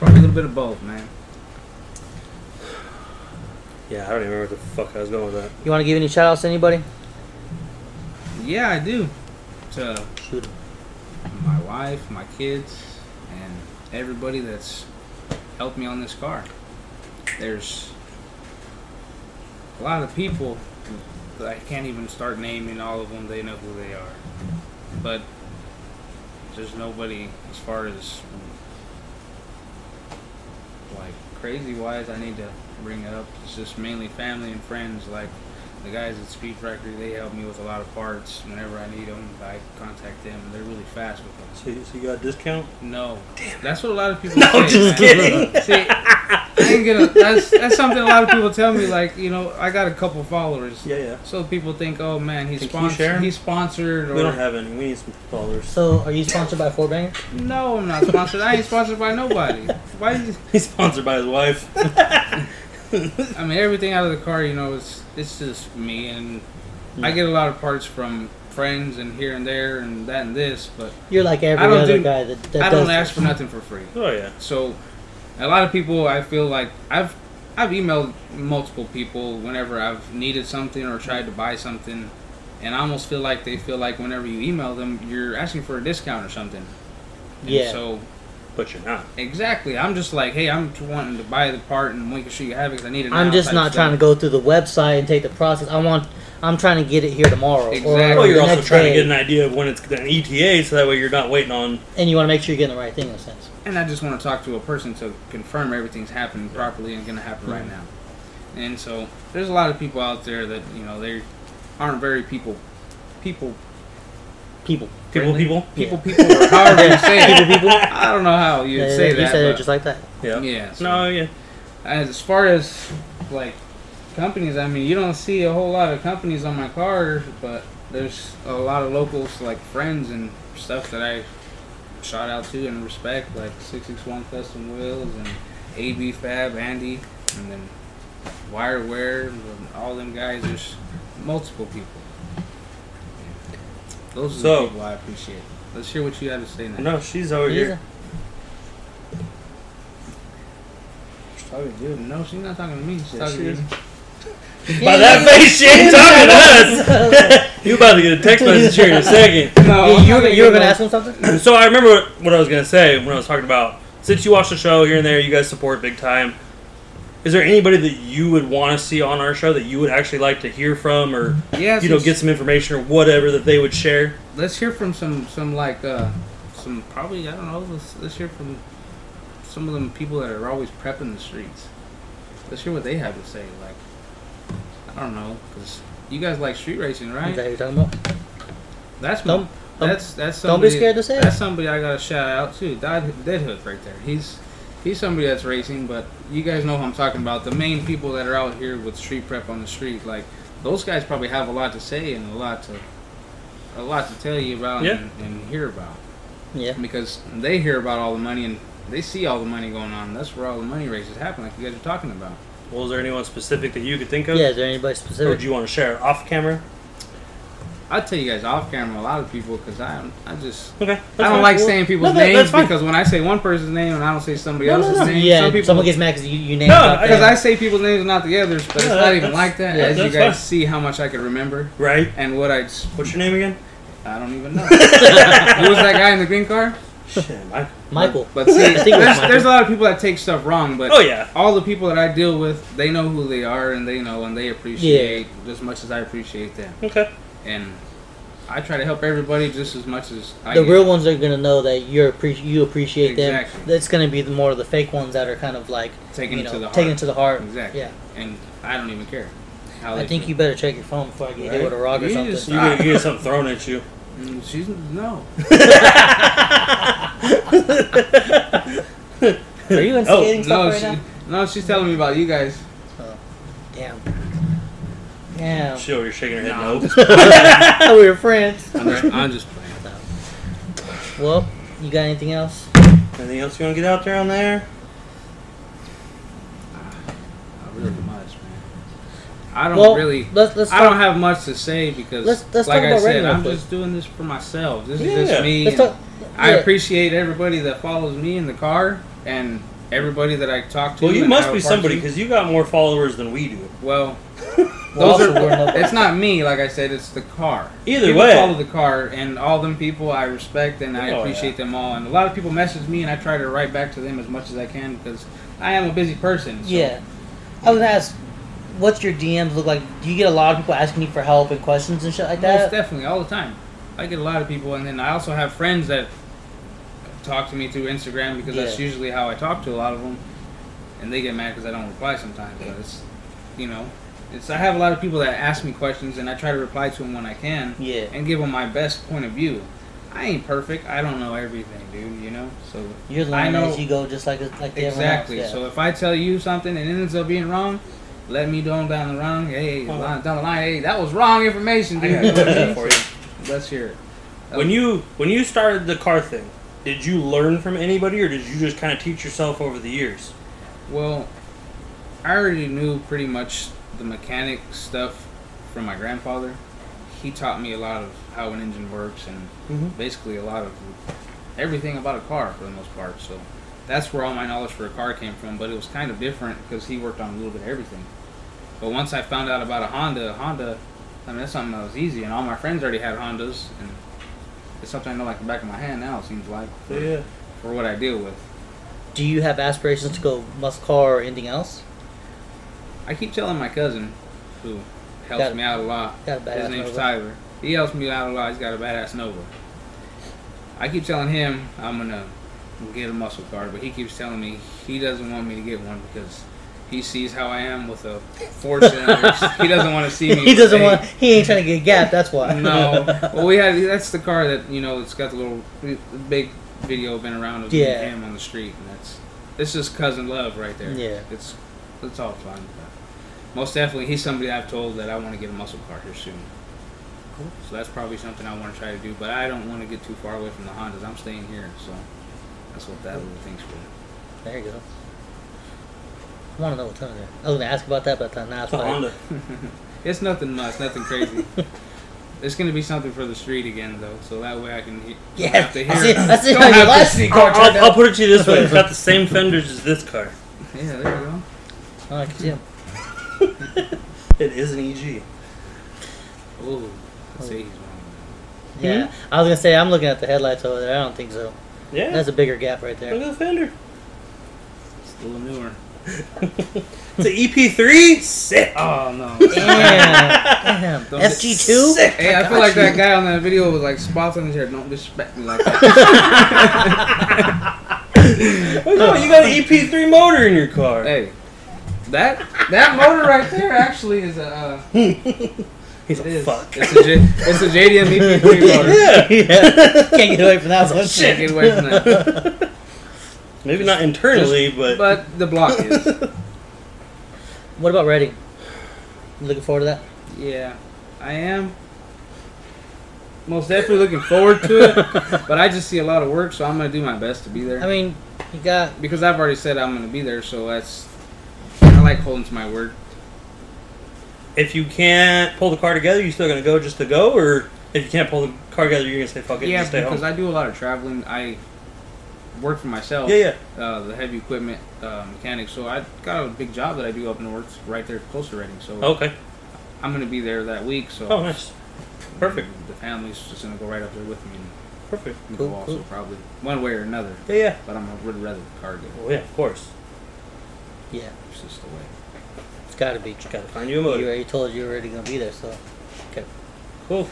It's probably a little bit of both, man. Yeah, I don't even remember what the fuck I was going with that. You want to give any shout outs to anybody? Yeah, I do. To Shoot 'em. my wife, my kids, and everybody that's helped me on this car. There's a lot of people that I can't even start naming all of them. They know who they are, but there's nobody as far as like crazy wise. I need to bring it up. It's just mainly family and friends. Like the guys at Speed Factory, they help me with a lot of parts whenever I need them. I contact them. They're really fast with them. So, you- so you got a discount? No, Damn. that's what a lot of people. [LAUGHS] No, say, just man. kidding. See, I ain't gonna. [LAUGHS] That's that's something a lot of people tell me. Like you know, I got a couple followers, Yeah, yeah. so people think, oh man, he's Think you share 'em? sponsored. He's sponsored. Or We don't have any. We need some followers. So, are you sponsored by Four Banger? no, I'm not sponsored. I ain't sponsored by nobody. Why? Did you, [LAUGHS] He's sponsored by his wife. [LAUGHS] I mean, everything out of the car, you know, it's it's just me, and I get a lot of parts from friends and here and there and that and this, but You're like every I don't other do- guy that, that I does don't ask this. for nothing for free. oh yeah. So, a lot of people, I feel like I've I've emailed multiple people whenever I've needed something or tried to buy something, and I almost feel like they feel like whenever you email them, you're asking for a discount or something. And Yeah. So But you're not. exactly, I'm just like, hey, I'm t- wanting to buy the part and making sure you have it because I need it. I'm just not stuff. trying to go through the website and take the process. I want. I'm trying to get it here tomorrow. Exactly. Or Well, you're also trying day, to get an idea of when it's an ETA, so that way you're not waiting on. and you want to make sure you're getting the right thing in a sense. And I just want to talk to a person to confirm everything's happening properly and going to happen right Mhm. now. And so there's a lot of people out there that you know they aren't very people, people, People. People, friendly? people. people, people, or however you say [LAUGHS] it. People, people. I don't know how you Yeah, would say you that. said it just like that. Yeah. yeah. so- No, yeah. as far as like companies, I mean, you don't see a whole lot of companies on my car, but there's a lot of locals, like friends and stuff that I shout out to and respect, like Six Six One Custom Wheels and AB Fab, Andy, and then Wireware, and all them guys. There's multiple people. Those are So- the people I appreciate. Let's hear what you have to say now. No, she's over He's here. She's talking to you. No, she's not talking to me. She's Yeah, talking she to is. you. By that face, she ain't talking to us. [LAUGHS] you about to get a text message here in a second. [LAUGHS] No, you, you, were- you were gonna- gonna ask him something? [CLEARS THROAT] So I remember what, what I was gonna say when I was talking about. Since you watch the show here and there, you guys support big time. Is there anybody that you would want to see on our show that you would actually like to hear from, or Yeah, you know, get some information or whatever that they would share? let's hear from some some like uh some probably I don't know let's let's hear from some of them people that are always prepping the streets. Let's hear what they have to say. Like I don't know because you guys like street racing, Is right? that what you're talking about? That's Don't- my, that's that's don't be somebody, scared to say. That's somebody I got to shout out to. Dead, Dead Hook right there. He's he's somebody that's racing, but you guys know who I'm talking about. The main people that are out here with street prep on the street, like those guys probably have a lot to say and a lot to a lot to tell you about Yeah. and, and hear about Yeah. because they hear about all the money and they see all the money going on. That's where all the money races happen, like you guys are talking about. Well, is there anyone specific that you could think of? Yeah. Is there anybody Or specific? would you want to share off camera? I'll tell you guys off camera a lot of people because I I just Okay. I don't like saying people's No, that- names because when I say one person's name and I don't say somebody No, no, else's no. name, yeah. some people someone gets mad because you, you named No, because there. I say people's names and not the others, but No, it's that- not even like that. yeah, as you that's guys fine. see how much I can remember Right. and what I s- What's your name again? I don't even know. [LAUGHS] Who was that guy in the green car? Shit, Mike. Michael. But see, I think there's, Michael. there's a lot of people that take stuff wrong, but Oh yeah. all the people that I deal with, they know who they are and they know and they appreciate as much as I appreciate them. Okay. And I try to help everybody just as much as I the can. real ones are gonna know that you're appreci- you appreciate Exactly. them. That's gonna be the more of the fake ones that are kind of like Taking you know to the taking heart. it to the heart. Exactly. Yeah. And I don't even care. I think feel. you better check your phone before I get hit Right. with a rock or something. just- You get, you get [LAUGHS] something thrown at you. Mm, She's no. [LAUGHS] Are you instigating stuff Oh, no, right she, now? no, she's telling me about you guys. Damn. Damn. She over here shaking her head. No, No. [LAUGHS] we were friends. I'm just, I'm just playing. Well, you got anything else? Anything else you want to get out there on there? Not really much, man. I don't well, really. let's let's I talk, don't have much to say because, Let's- let's like talk I said, I'm quick. just doing this for myself. This is just me. let's and talk. I appreciate everybody that follows me in the car and everybody that I talk to. Well, you must be somebody because you got more followers than we do. Well, Well, [LAUGHS] those we're It's not me, like I said. It's the car. Either people way. follow the car, and all them people I respect and I Oh, appreciate yeah. them all. And a lot of people message me, and I try to write back to them as much as I can because I am a busy person. So Yeah. I was gonna ask, what's your DMs look like? Do you get a lot of people asking you for help and questions and shit like Most that? definitely, all the time. I get a lot of people, and then I also have friends that talk to me through Instagram because that's usually how I talk to a lot of them, and they get mad because I don't reply sometimes. But it's, you know, it's I have a lot of people that ask me questions, and I try to reply to them when I can, Yeah. and give them my best point of view. I ain't perfect. I don't know everything, dude. You know, so You're I learning know- as you go, just like like exactly. else. So if I tell you something and it ends up being wrong. Let me know down the wrong. Hey, Oh. down the line. Hey, that was wrong information, dude. got You know what I that mean? for you. Let's hear it. When you when you started the car thing, did you learn from anybody or did you just kind of teach yourself over the years? Well, I already knew pretty much the mechanic stuff from my grandfather. He taught me a lot of how an engine works and Mm-hmm. basically a lot of everything about a car for the most part. So that's where all my knowledge for a car came from. But it was kind of different because he worked on a little bit of everything. But once I found out about a Honda, a Honda, I mean that's something that was easy, and all my friends already had Hondas, and it's something I know like the back of my hand now. It seems like for, Yeah. for what I deal with. Do you have aspirations to go muscle car or anything else? I keep telling my cousin, who helps Got- me out a lot. got a badass His name's Nova. Tyler. He helps me out a lot. He's got a badass Nova. I keep telling him I'm gonna get a muscle car, but he keeps telling me he doesn't want me to get one because he sees how I am with a four cylinder. he doesn't want to see [LAUGHS] me. he doesn't want. He ain't trying to get gapped. That's why. no. [LAUGHS] Well, we had that's the car that you know it's got the little the big video been around of Yeah. him on the street, and that's it's just cousin love right there. Yeah. it's it's all fun. But most definitely, he's somebody I've told that I want to get a muscle car here soon. Cool. So that's probably something I want to try to do, but I don't want to get too far away from the Hondas. I'm staying here, so that's what that little thing's for. There you go. I want to know what ton it is. I was gonna ask about that, but I thought, nah, it's It's fine. Honda. [LAUGHS] It's nothing much, nothing crazy. [LAUGHS] it's gonna be something for the street again, though, so that way I can he- don't Yeah, have to I hear. see, I see don't have to see- car I'll, turned I'll put it to you this way: it's got the [LAUGHS] same fenders as this car. Yeah, there you go. Oh, I can see 'em. It is an EG. Ooh, let's see. he's wrong. Yeah, hmm? I was gonna say I'm looking at the headlights over there. I don't think so. Yeah. That's a bigger gap right there. Look there. at the fender. It's a little newer. It's an EP3. Sick. Oh no. Damn, damn. Don't- FG two. Sick. Hey, I feel like that guy on that video was like spots on his hair. Don't disrespect me like that. Oh, no, you got an EP3 motor in your car. hey, that that motor right there actually is a. Uh, He's it like, is. fuck. It's a, J, it's a JDM EP3 [LAUGHS] motor. Yeah. [LAUGHS] yeah. Can't get away from that one. Can't get away from that. Maybe not internally, but, But the block is. [LAUGHS] What about Redding? You looking forward to that? Yeah, I am. Most definitely looking forward to it, [LAUGHS] but I just see a lot of work, so I'm gonna do my best to be there. I mean, you got because I've already said I'm gonna be there, so that's. I like holding to my word. if you can't pull the car together, you still gonna go just to go, or if you can't pull the car together, you're gonna say fuck it, and Yeah, just stay because home. I do a lot of traveling. I work for myself. yeah, yeah. Uh, the heavy equipment uh, mechanic. So I got a big job that I do up north, right there close to Redding. So Okay. I'm gonna be there that week. So Oh, nice. Perfect. The family's just gonna go right up there with me and Perfect. we Cool, go also cool. probably one way or another. Yeah, yeah. But I'm would rather the car go. Well, yeah, of course. yeah. It's just the way. It's got to be. Just gotta find you a You already told you were already gonna be there, so Okay. Cool.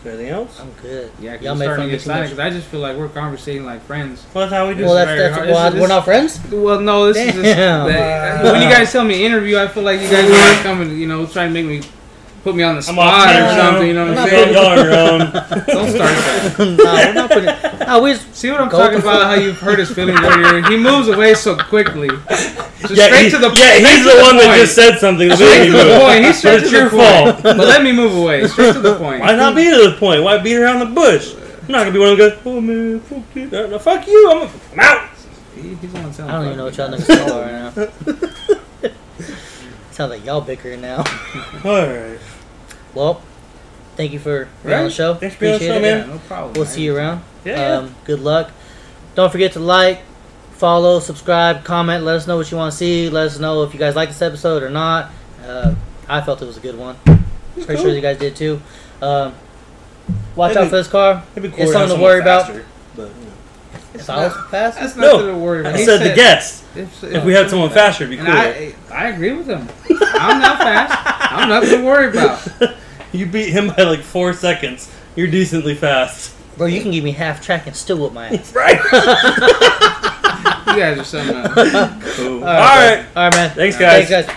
Is anything else? I'm good. Yeah, Y'all I'm starting fun to get excited because I just feel like we're conversating like friends. Well, that's how we do. Well, it. that's very that's hard. well, This- we're not friends. Well, no, this is just Damn. that- when you guys tell me interview, I feel like you guys are coming, you know, trying to make me put me on the spot or something. You know what I'm I'm saying? Y'all are your. Don't start that. [LAUGHS] no, we're not putting. No, we just See what I'm Go talking with about? How you've hurt his feelings earlier. He moves away so quickly. So Yeah, straight he- to the point. yeah, straight he's to the one that point. just said something. that straight to the point. He's straight But to it's the your point. fault. But let me move away. Straight to the point. Why not be to the point? Why beat around the bush? I'm not gonna be one of them guys. Oh man, fuck you. No, no, fuck you. I'm, I'm out. He- He's the one telling I don't even know what y'all niggas talking about right now. [LAUGHS] [LAUGHS] Sounds like y'all bickering now. All right. Well, thank you for being on the show. Thanks for being on the show, it. man. Yeah, no problem. We'll man. see you around. Yeah. yeah. Um, good luck. Don't forget to like, follow, subscribe, comment. Let us know what you want to see. Let us know if you guys like this episode or not. Uh, I felt it was a good one. Pretty cool. sure you guys did too. Um, watch Maybe- out for this car. Be cool It's something to someone worry about. faster, But, you know. If I was fast, That's No, nothing to worry about. I He said the guest. If, If we had someone faster, it'd be cool. I, I agree with him. I'm not fast. I'm nothing to worry about. [LAUGHS] you beat him by like four seconds. You're decently fast. bro, you can give me half track and still whip my ass. [LAUGHS] Right. You guys are so else. [LAUGHS] cool. All All right, right. All right, man. Thanks, guys. Thanks, guys.